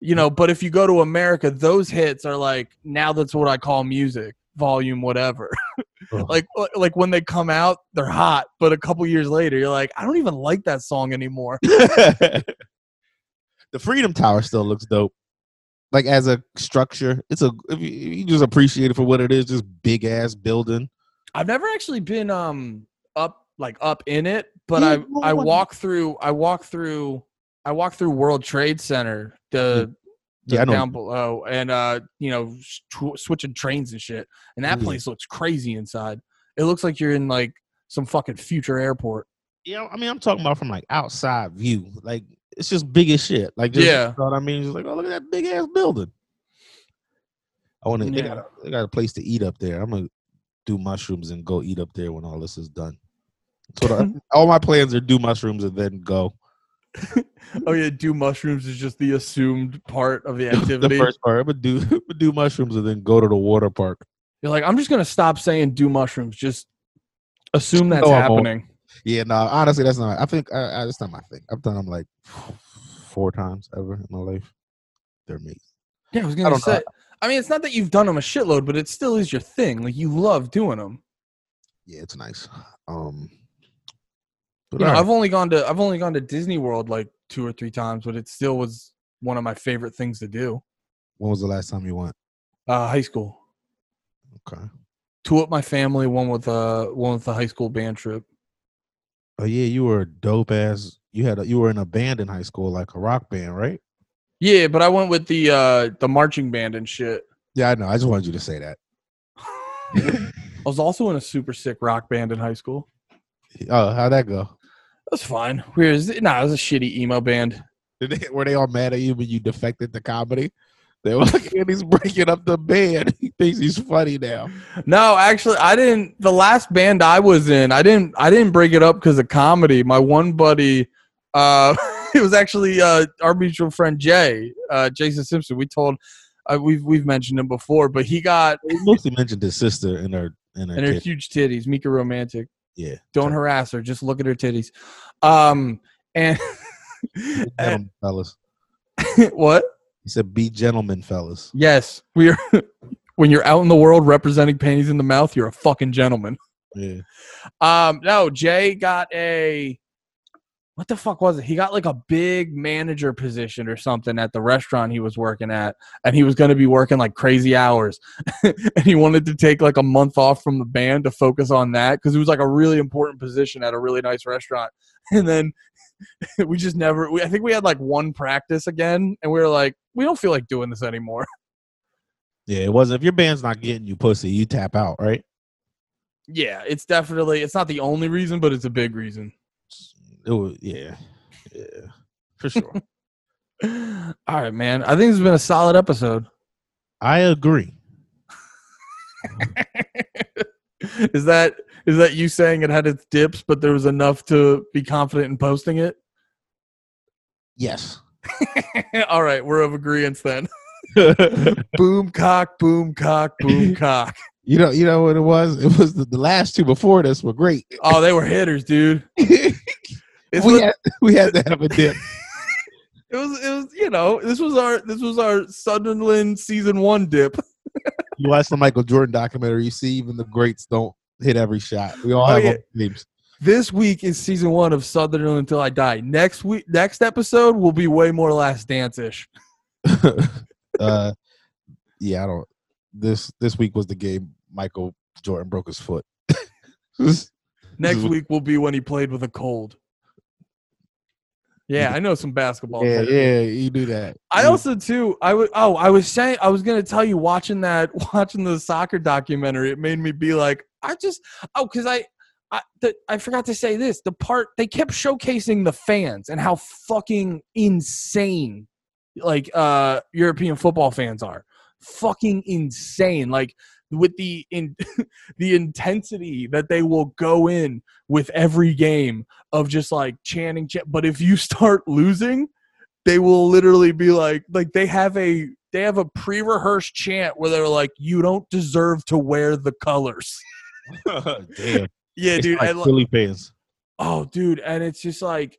You know, but if you go to America, those hits are like now that's what I call music, volume whatever. Like like when they come out, they're hot, but a couple years later, you're like, I don't even like that song anymore. the Freedom Tower still looks dope. Like as a structure, it's a if you, you just appreciate it for what it is, just big ass building. I've never actually been um up like up in it, but Yeah, I I walk through I walk through I walk through World Trade Center the, the Yeah, down below and uh you know sw- switching trains and shit, and that Yeah. place looks crazy inside. It looks like you're in like some fucking future airport. Yeah, I mean, I'm talking about from like outside view. Like it's just big as shit. Like just, Yeah. you know what I mean? Just like, oh, look at that big ass building. I want to. They, Yeah. got a, they got a place to eat up there. I'm gonna do mushrooms and go eat up there when all this is done. So the, all my plans are do mushrooms and then go. Oh yeah, do mushrooms is just the assumed part of the activity. the first part, I'm do I'm do mushrooms and then go to the water park. You're like, I'm just gonna stop saying do mushrooms. Just assume that's No, I happening. Yeah, no, honestly, that's not. I think I, I, that's not my thing. I've done them like four times ever in my life. They're amazing. Yeah, I was gonna know. say. I mean, it's not that you've done them a shitload, but it still is your thing. Like you love doing them. Yeah, it's nice. Um, but You know. I've only gone to I've only gone to Disney World like two or three times, but it still was one of my favorite things to do. when was the last time you went? Uh, high school, Okay. two with my family, one with uh one with the high school band trip. Oh yeah, you were dope ass. You had a, you were in a band in high school, like a rock band, right? Yeah, but I went with the uh the marching band and shit. Yeah, I know. I just wanted you to say that. I was also in a super sick rock band in high school. oh, how'd that go? That's fine. Weird. Nah, it was a shitty emo band. Did they, were they all mad at you when you defected to comedy? They were like, and he's breaking up the band. He thinks he's funny now. No, actually, I didn't. The last band I was in, I didn't. I didn't break it up because of comedy. My one buddy, uh, it was actually uh, our mutual friend Jay, uh, Jason Simpson. We told, uh, we've we've mentioned him before, but he got He mostly mentioned his sister and her and her, and her huge titties. Mika Romantic. Yeah. Don't harass her. Just look at her titties. Um, and And- fellas. what? He said, "Be gentlemen, fellas." Yes, we are. when you're out in the world representing panties in the mouth, you're a fucking gentleman. Yeah. Um, no, Jay got a what the fuck was it? He got like a big manager position or something at the restaurant he was working at, and he was going to be working like crazy hours, and he wanted to take like a month off from the band to focus on that because it was like a really important position at a really nice restaurant, and then. we just never we, i think we had like one practice again and we were like we don't feel like doing this anymore Yeah, it wasn't. If your band's not getting you pussy, you tap out, right? yeah it's definitely it's not the only reason but it's a big reason It was, yeah, yeah, for sure. All right, man. I think this has been a solid episode. I agree. is that is that you saying it had its dips, but there was enough to be confident in posting it? Yes. All right, we're of agreement then. boom cock, boom cock, boom cock. You know, you know what it was. It was the, the last two before this were great. Oh, they were hitters, dude. We It's what- had we had to have a dip. it was it was you know this was our this was our Sunderland season one dip. You watch the Michael Jordan documentary, you see even the greats don't hit every shot. We all Oh, have yeah. This week is season one of Sunderland until I die. Next week, next episode will be way more Last Dance ish. uh, yeah, I don't. This this week was the game Michael Jordan broke his foot. Next week will be when he played with a cold. Yeah, I know some basketball. yeah, players. yeah, you do that. I You- also too. I would. Oh, I was saying. I was gonna tell you watching that, watching the soccer documentary. It made me be like, I just. Oh, because I. I, the, I forgot to say this. The part they kept showcasing the fans and how fucking insane, like uh European football fans are, fucking insane. Like with the in the intensity that they will go in with every game of just like chanting. Ch- but if you start losing, they will literally be like like they have a they have a pre-rehearsed chant where they're like you don't deserve to wear the colors Damn, yeah It's dude like and, like, Philly fans. oh dude and it's just like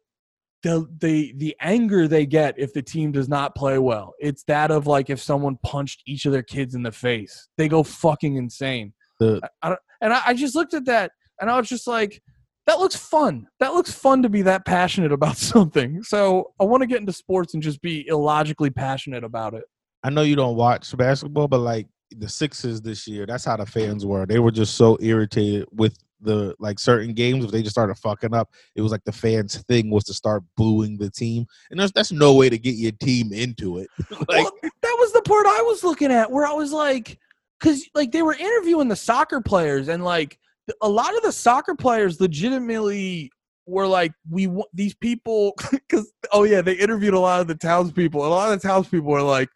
the the the anger they get if the team does not play well. It's that of like if someone punched each of their kids in the face. They go fucking insane. The- I, I don't, and I, I just looked at that and i was just like that looks fun. That looks fun to be that passionate about something. So i want to get into sports and just be illogically passionate about it. I know you don't watch basketball, but like the Sixers this year, that's how the fans were. They were just so irritated with the like certain games if they just started fucking up. It was like the fans' thing was to start booing the team, and that's that's no way to get your team into it. like, well, that was the part I was looking at where I was like, because like they were interviewing the soccer players and like a lot of the soccer players legitimately were like, we want these people because oh yeah, they interviewed a lot of the townspeople and a lot of the townspeople were like,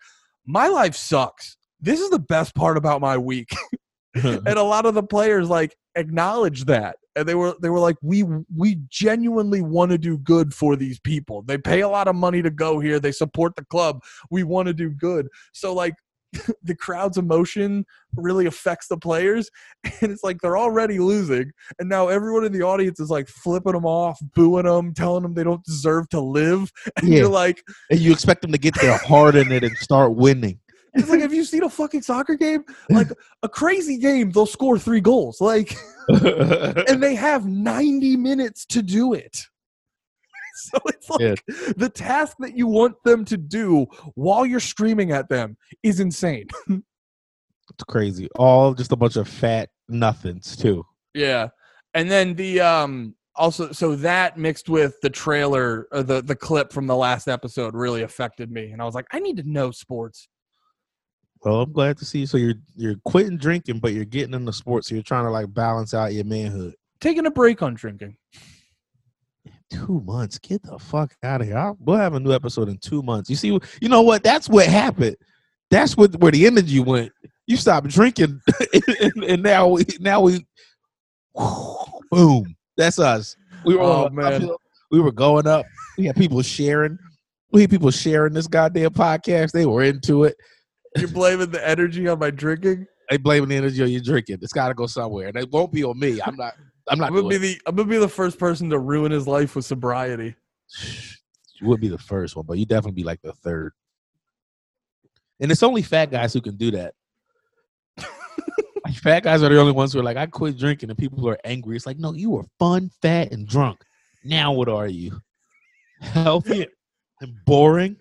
my life sucks. This is the best part about my week, and a lot of the players like acknowledged that. And they were they were like we we genuinely want to do good for these people. They pay a lot of money to go here. They support the club. We want to do good. So like the crowd's emotion really affects the players and it's like they're already losing. And now everyone in the audience is like flipping them off booing them telling them they don't deserve to live. And Yeah. you're like and you expect them to get their heart in it and start winning. It's like have you seen a fucking soccer game like a crazy game they'll score three goals like and they have 90 minutes to do it. So it's like Yeah. the task that you want them to do while you're screaming at them is insane. It's crazy. All just a bunch of fat nothings too. Yeah. And then the um also so that mixed with the trailer or the the clip from the last episode really affected me and I was like I need to know sports. Well, I'm glad to see. So you're you're quitting drinking, but you're getting into sports. So you're trying to like balance out your manhood. Taking a break on drinking. Two months. Get the fuck out of here. I'll, we'll have a new episode in two months. You see, you know what? That's what happened. That's what where the energy went. You stopped drinking, and, and now we now we boom. That's us. We were Oh, man. We were going up. We had people sharing. We had people sharing this goddamn podcast. They were into it. You're blaming the energy on my drinking? They blaming the energy on you drinking. It's got to go somewhere, and it won't be on me. I'm not. I'm not. I'm gonna be the I'm gonna be the first person to ruin his life with sobriety. You would be the first one, but you definitely be like the third. And it's only fat guys who can do that. like fat guys are the only ones who are like, I quit drinking, and people are angry. It's like, no, you were fun, fat, and drunk. Now what are you? Healthy and boring.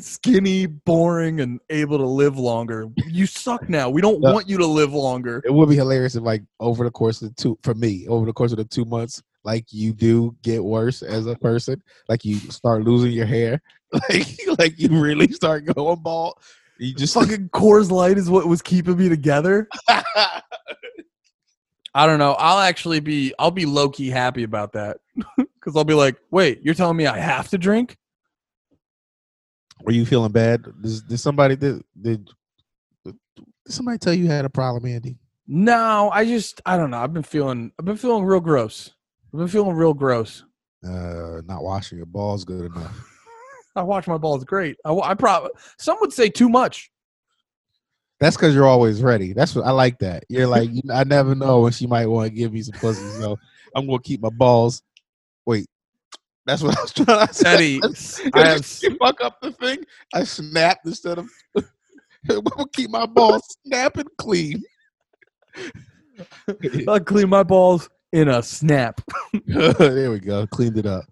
Skinny, boring, and able to live longer. You suck now. We don't No. want you to live longer. It would be hilarious if, like, over the course of the two, for me, over the course of the two months, like you do get worse as a person, like you start losing your hair, like, like you really start going bald. You just Fucking Coors Light is what was keeping me together. I don't know. I'll actually be I'll be low key happy about that. Cause I'll be like, wait, you're telling me I have to drink? Were you feeling bad? Did, did somebody did, did did somebody tell you you had a problem, Andy? No, I just I don't know. I've been feeling I've been feeling real gross. I've been feeling real gross. Uh, not washing your balls good enough. I wash my balls great. I, I probably some would say too much. That's because you're always ready. That's what I like. That you're like, you- I never know when she might want to give me some pussy, so I'm gonna keep my balls. Wait, that's what I was trying to say. Teddy, I have you fuck up the thing. I snapped instead of. I'm keep my balls snapping clean. I'll clean my balls in a snap. there we go. Cleaned it up.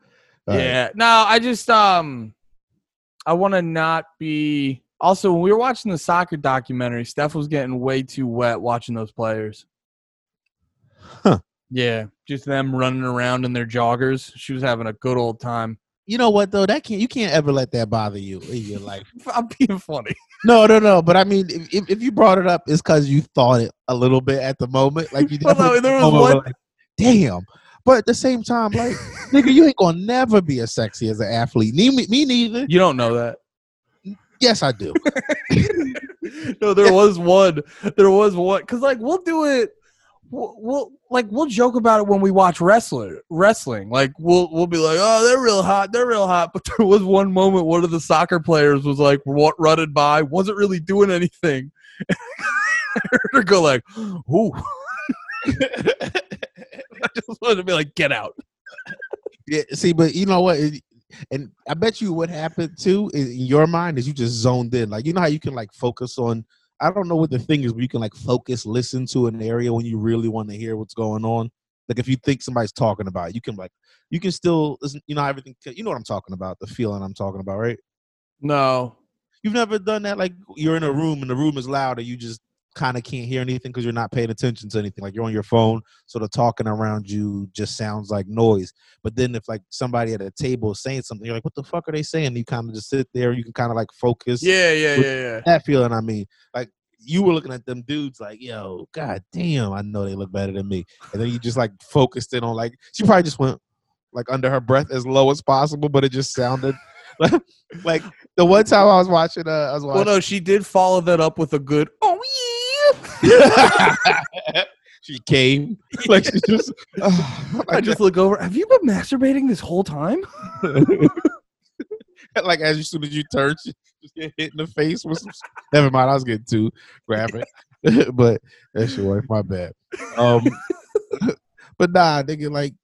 All right. yeah. No, I just um I want to not be also when we were watching the soccer documentary, Steph was getting way too wet watching those players. Huh. Yeah, just them running around in their joggers. She was having a good old time. You know what though? That can't. You can't ever let that bother you in your life. I'm being funny. No, no, no. But I mean, if, if, you brought it up, it's because you thought it a little bit at the moment. Like you Well, there was one- like, damn. But at the same time, like, nigga, you ain't gonna never be as sexy as an athlete. Me, me, me neither. You don't know that. Yes, I do. no, there was one. There was one because like we'll do it. We'll, like we'll joke about it when we watch wrestler wrestling. Like we'll we'll be like, oh, they're real hot, they're real hot. But there was one moment one of the soccer players was like what running by, wasn't really doing anything. I go like, ooh. I just wanted to be like, get out. Yeah, see, but you know what? It- and I bet you what happened too in your mind is you just zoned in. Like you know how you can like focus on. I don't know what the thing is, but you can like focus, listen to an area when you really want to hear what's going on. Like if you think somebody's talking about, it, you can like you can still listen. You know everything. You know what I'm talking about. The feeling I'm talking about, right? No. You've never done that. Like you're in a room and the room is loud, and you just kind of can't hear anything because you're not paying attention to anything. Like you're on your phone, so the talking around you just sounds like noise. But then if like somebody at a table is saying something, you're like, "What the fuck are they saying?" You kind of just sit there. You can kind of like focus. Yeah, yeah, yeah, yeah. That feeling. I mean, like you were looking at them dudes, like, "Yo, god damn, I know they look better than me." And then you just like focused in on like she probably just went like under her breath as low as possible, but it just sounded like like the one time I was watching. Uh, I was Well, watching. no, she did follow that up with a good. Oh she came like she just. I just look over. Have you been masturbating this whole time? like as soon as you turn, she just get hit in the face with some. Never mind, I was getting too graphic, but that's your wife. My bad. Um, but nah, nigga, like,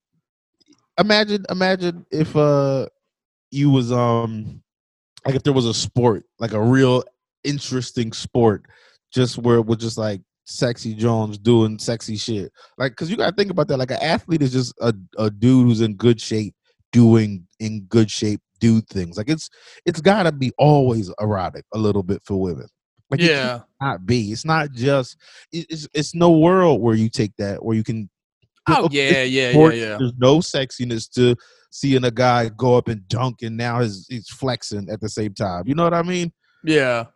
imagine, imagine if uh you was um like if there was a sport, like a real interesting sport, just where it was just like sexy Jones doing sexy shit. Like, cause you gotta think about that. Like, an athlete is just a, a dude who's in good shape doing in good shape dude things. Like, it's it's gotta be always erotic a little bit for women. Like, it can't be. It's not just. It's it's no world where you take that where you can. Oh yeah, yeah, yeah, yeah. There's no sexiness to seeing a guy go up and dunk and now he's he's flexing at the same time. You know what I mean? Yeah.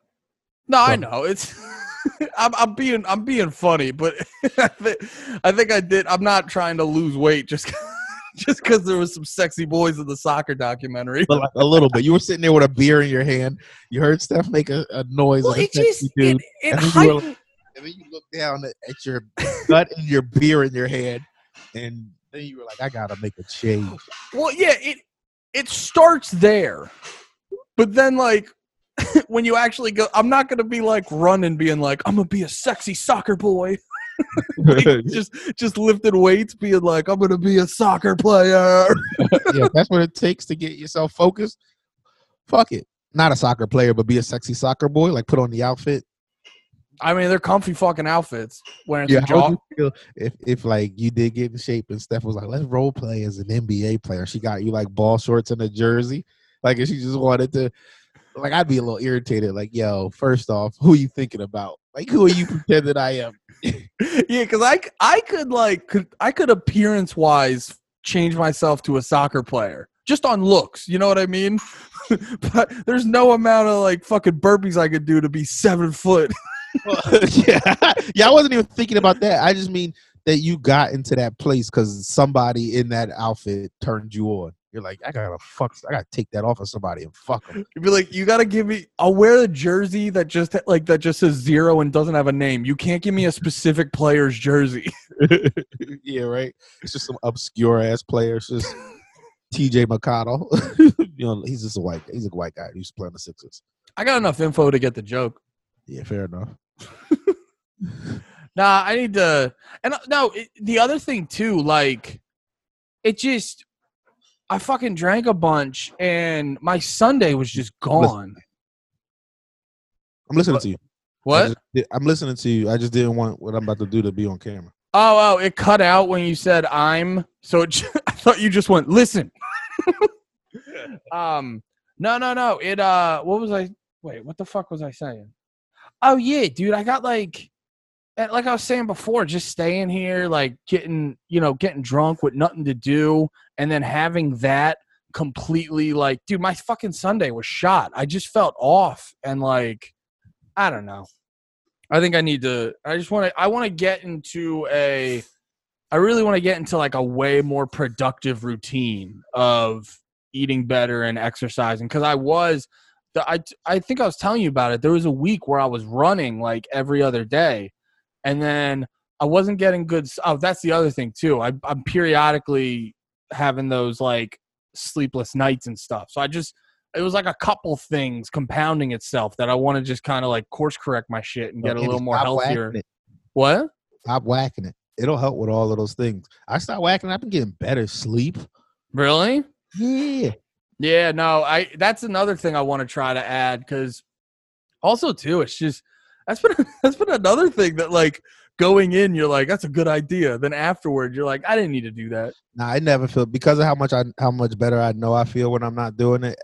No, I know it's. I'm, I'm being I'm being funny, but I, thi- I think I did. I'm not trying to lose weight just just because there was some sexy boys in the soccer documentary. But like a little bit. You were sitting there with a beer in your hand. You heard Steph make a, a noise Well, like a it just sexy dude. it, it And then you were and then you look down at, at your gut and your beer in your hand, and then you were like, "I gotta make a change." Well, yeah, it it starts there, but then like when you actually go, I'm not gonna be like running, being like, I'm gonna be a sexy soccer boy. Like, just just lifting weights, being like, I'm gonna be a soccer player. yeah, that's what it takes to get yourself focused. fuck it. Not a soccer player, but be a sexy soccer boy. Like put on the outfit. I mean, they're comfy fucking outfits. It's Yeah, how would job, you feel if if like you did get in shape and Steph was like, let's role play as an NBA player. She got you like ball shorts and a jersey. Like if she just wanted to like I'd be a little irritated. Like, yo, first off, who are you thinking about? Like who are you pretending I am? yeah, because I I could like could I could appearance wise change myself to a soccer player just on looks. You know what I mean? but there's no amount of like fucking burpees I could do to be seven foot. yeah. yeah, I wasn't even thinking about that. I just mean that you got into that place because somebody in that outfit turned you on. You're like, I gotta fuck, I gotta take that off of somebody and fuck them. You'd be like, you gotta give me. I'll wear a jersey that just like that just says zero and doesn't have a name. You can't give me a specific player's jersey. yeah, right. It's just some obscure ass player. It's just T.J. McConnell. you know, he's just a white. He's a white guy. He used to play on the Sixers. I got enough info to get the joke. Yeah, fair enough. Nah, I need to. And uh, no, it, the other thing too, like, it just, I fucking drank a bunch, and my Sunday was just gone. I'm listening to you. I What? just did- I'm listening to you. I just didn't want what I'm about to do to be on camera. Oh, oh, it cut out when you said I'm. So it, j- I thought you just went listen. um, no, no, no. It uh, what was I? Wait, what the fuck was I saying? Oh yeah, dude, I got like, like I was saying before, just staying here, like getting, you know, getting drunk with nothing to do, and then having that completely like, dude, my fucking Sunday was shot. I just felt off, and like, I don't know. I think I need to. I just want to. I want to get into a. I really want to get into like a way more productive routine of eating better and exercising because I was. The, I I think I was telling you about it. There was a week where I was running like every other day, and then I wasn't getting good. Oh, that's the other thing too. I, I'm periodically having those like sleepless nights and stuff. So I just it was like a couple things compounding itself that I want to just kind of like course correct my shit and get a little more healthier. What? Stop whacking it. It'll help with all of those things. I start whacking. it, I've been getting better sleep. Really? Yeah. Yeah, no, I that's another thing I want to try to add because also too, it's just that's been that's been another thing that like going in, you're like, that's a good idea. Then afterward, you're like, I didn't need to do that. Nah, I never feel because of how much I how much better I know I feel when I'm not doing it.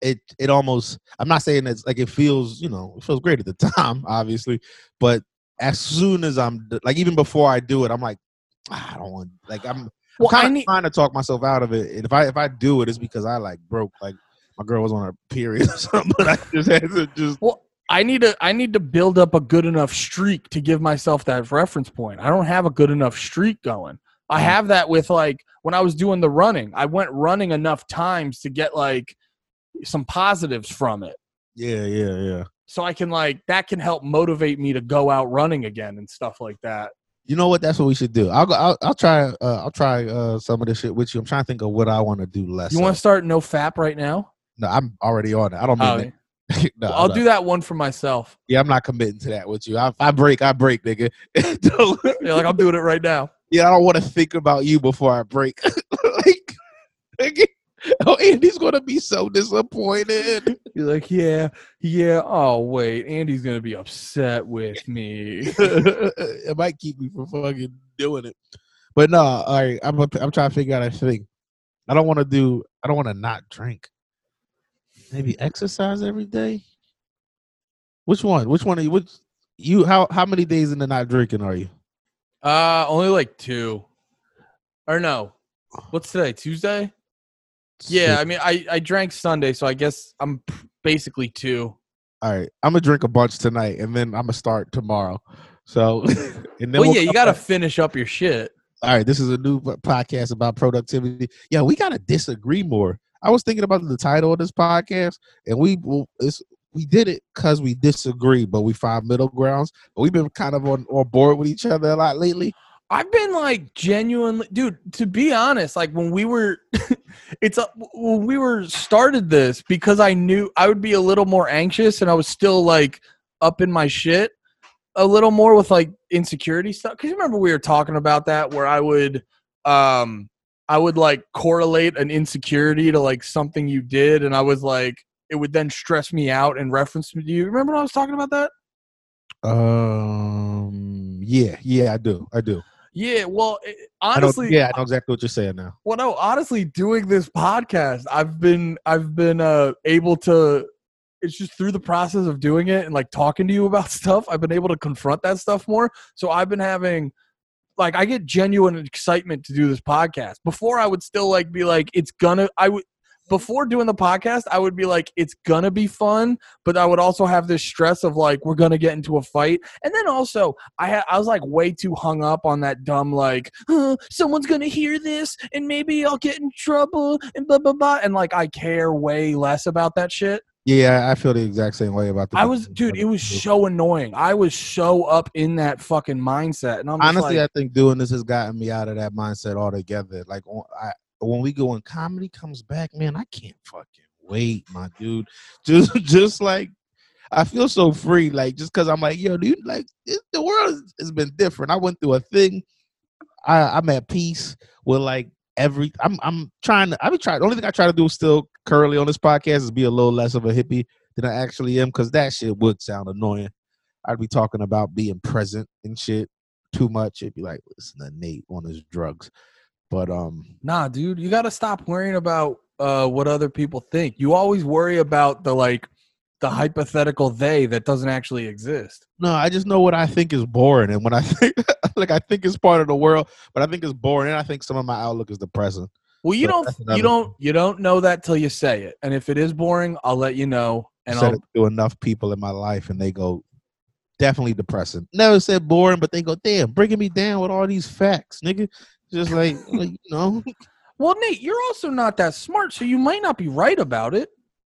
It it almost I'm not saying it's like it feels you know it feels great at the time obviously, but as soon as I'm like even before I do it, I'm like "Ah, I don't want like I'm Well, I'm kind of need trying to talk myself out of it. And if I if I do it, it's because I like broke like my girl was on her period or something. But I just had to just well, I need to I need to build up a good enough streak to give myself that reference point. I don't have a good enough streak going. I Mm. have that with like when I was doing the running. I went running enough times to get like some positives from it. yeah yeah yeah. so I can like that can help motivate me to go out running again and stuff like that. You know what? That's what we should do. I'll go. I'll, I'll try. Uh, I'll try uh, some of this shit with you. I'm trying to think of what I want to do less. You want to start no fap right now? No, I'm already on it. I don't mean Oh, that. no, I'll do that one for myself. Yeah, I'm not committing to that with you. I, if I break, I break, nigga. Yeah, like I'm doing it right now. yeah, I don't want to think about you before I break. like, oh, Andy's gonna be so disappointed. You're like, yeah, yeah. Oh wait, Andy's gonna be upset with me. it might keep me from fucking doing it. But no, all right. I'm I'm trying to figure out a thing. I don't want to do. I don't want to not drink. Maybe exercise every day. Which one? Which one are you? Which you? How how many days into not drinking are you? Uh, only like two, or no? What's today? Tuesday? Yeah, I mean, I I drank Sunday, so I guess I'm basically two. All right, I'm gonna drink a bunch tonight, and then I'm gonna start tomorrow. So, and then Well, we'll yeah, you got to back. finish up your shit. All right, this is a new podcast about productivity. Yeah, we gotta disagree more. I was thinking about the title of this podcast, and we we did it because we disagree, but we find middle grounds. But we've been kind of on, on board with each other a lot lately. I've been like genuinely, dude. To be honest, like when we were, it's a, when we were started this because I knew I would be a little more anxious, and I was still like up in my shit a little more with like insecurity stuff. Because remember we were talking about that where I would, um, I would like correlate an insecurity to like something you did, and I was like, it would then stress me out and reference me. Do you remember when I was talking about that? Um. Yeah. Yeah. I do. I do. Yeah, well, it, I honestly, yeah, I know exactly what you're saying now. well, no, honestly, doing this podcast, I've been, I've been uh, able to. It's just through the process of doing it and like talking to you about stuff, I've been able to confront that stuff more. So I've been having, like, I get genuine excitement to do this podcast. Before, I would still like be like, it's gonna. I would before doing the podcast, I would be like, it's gonna be fun, but I would also have this stress of like, we're gonna get into a fight, and then also I had I was like way too hung up on that dumb like, "Uh, someone's gonna hear this and maybe I'll get in trouble and blah blah blah, and like I care way less about that shit. Yeah, I feel the exact same way about the. I was, dude, it was so annoying. I was so up in that fucking mindset, and I'm honestly, like, I think doing this has gotten me out of that mindset altogether. Like, I when we go and comedy comes back, man, I can't fucking wait, my dude. Just, just like I feel so free, like just because I'm like, yo, dude, like it, the world has- has been different. I went through a thing. I, I'm at peace with like every. I'm, I'm trying to. I'm trying. The only thing I try to do still currently on this podcast is be a little less of a hippie than I actually am, because that shit would sound annoying. I'd be talking about being present and shit too much. It'd be like, listen to Nate on his drugs. But um, Nah, dude, you got to stop worrying about uh, what other people think. You always worry about the like the hypothetical they that doesn't actually exist. no, I just know what I think is boring, and when I think like I think it's part of the world, but I think it's boring, and I think some of my outlook is depressing. Well, you But don't you don't you don't know that till you say it. And if it is boring, I'll let you know. And said I'll it to enough people in my life, and they go definitely depressing. Never said boring, but they go, damn, bringing me down with all these facts, nigga. Just like, like you know, Well, Nate, you're also not that smart, so you might not be right about it.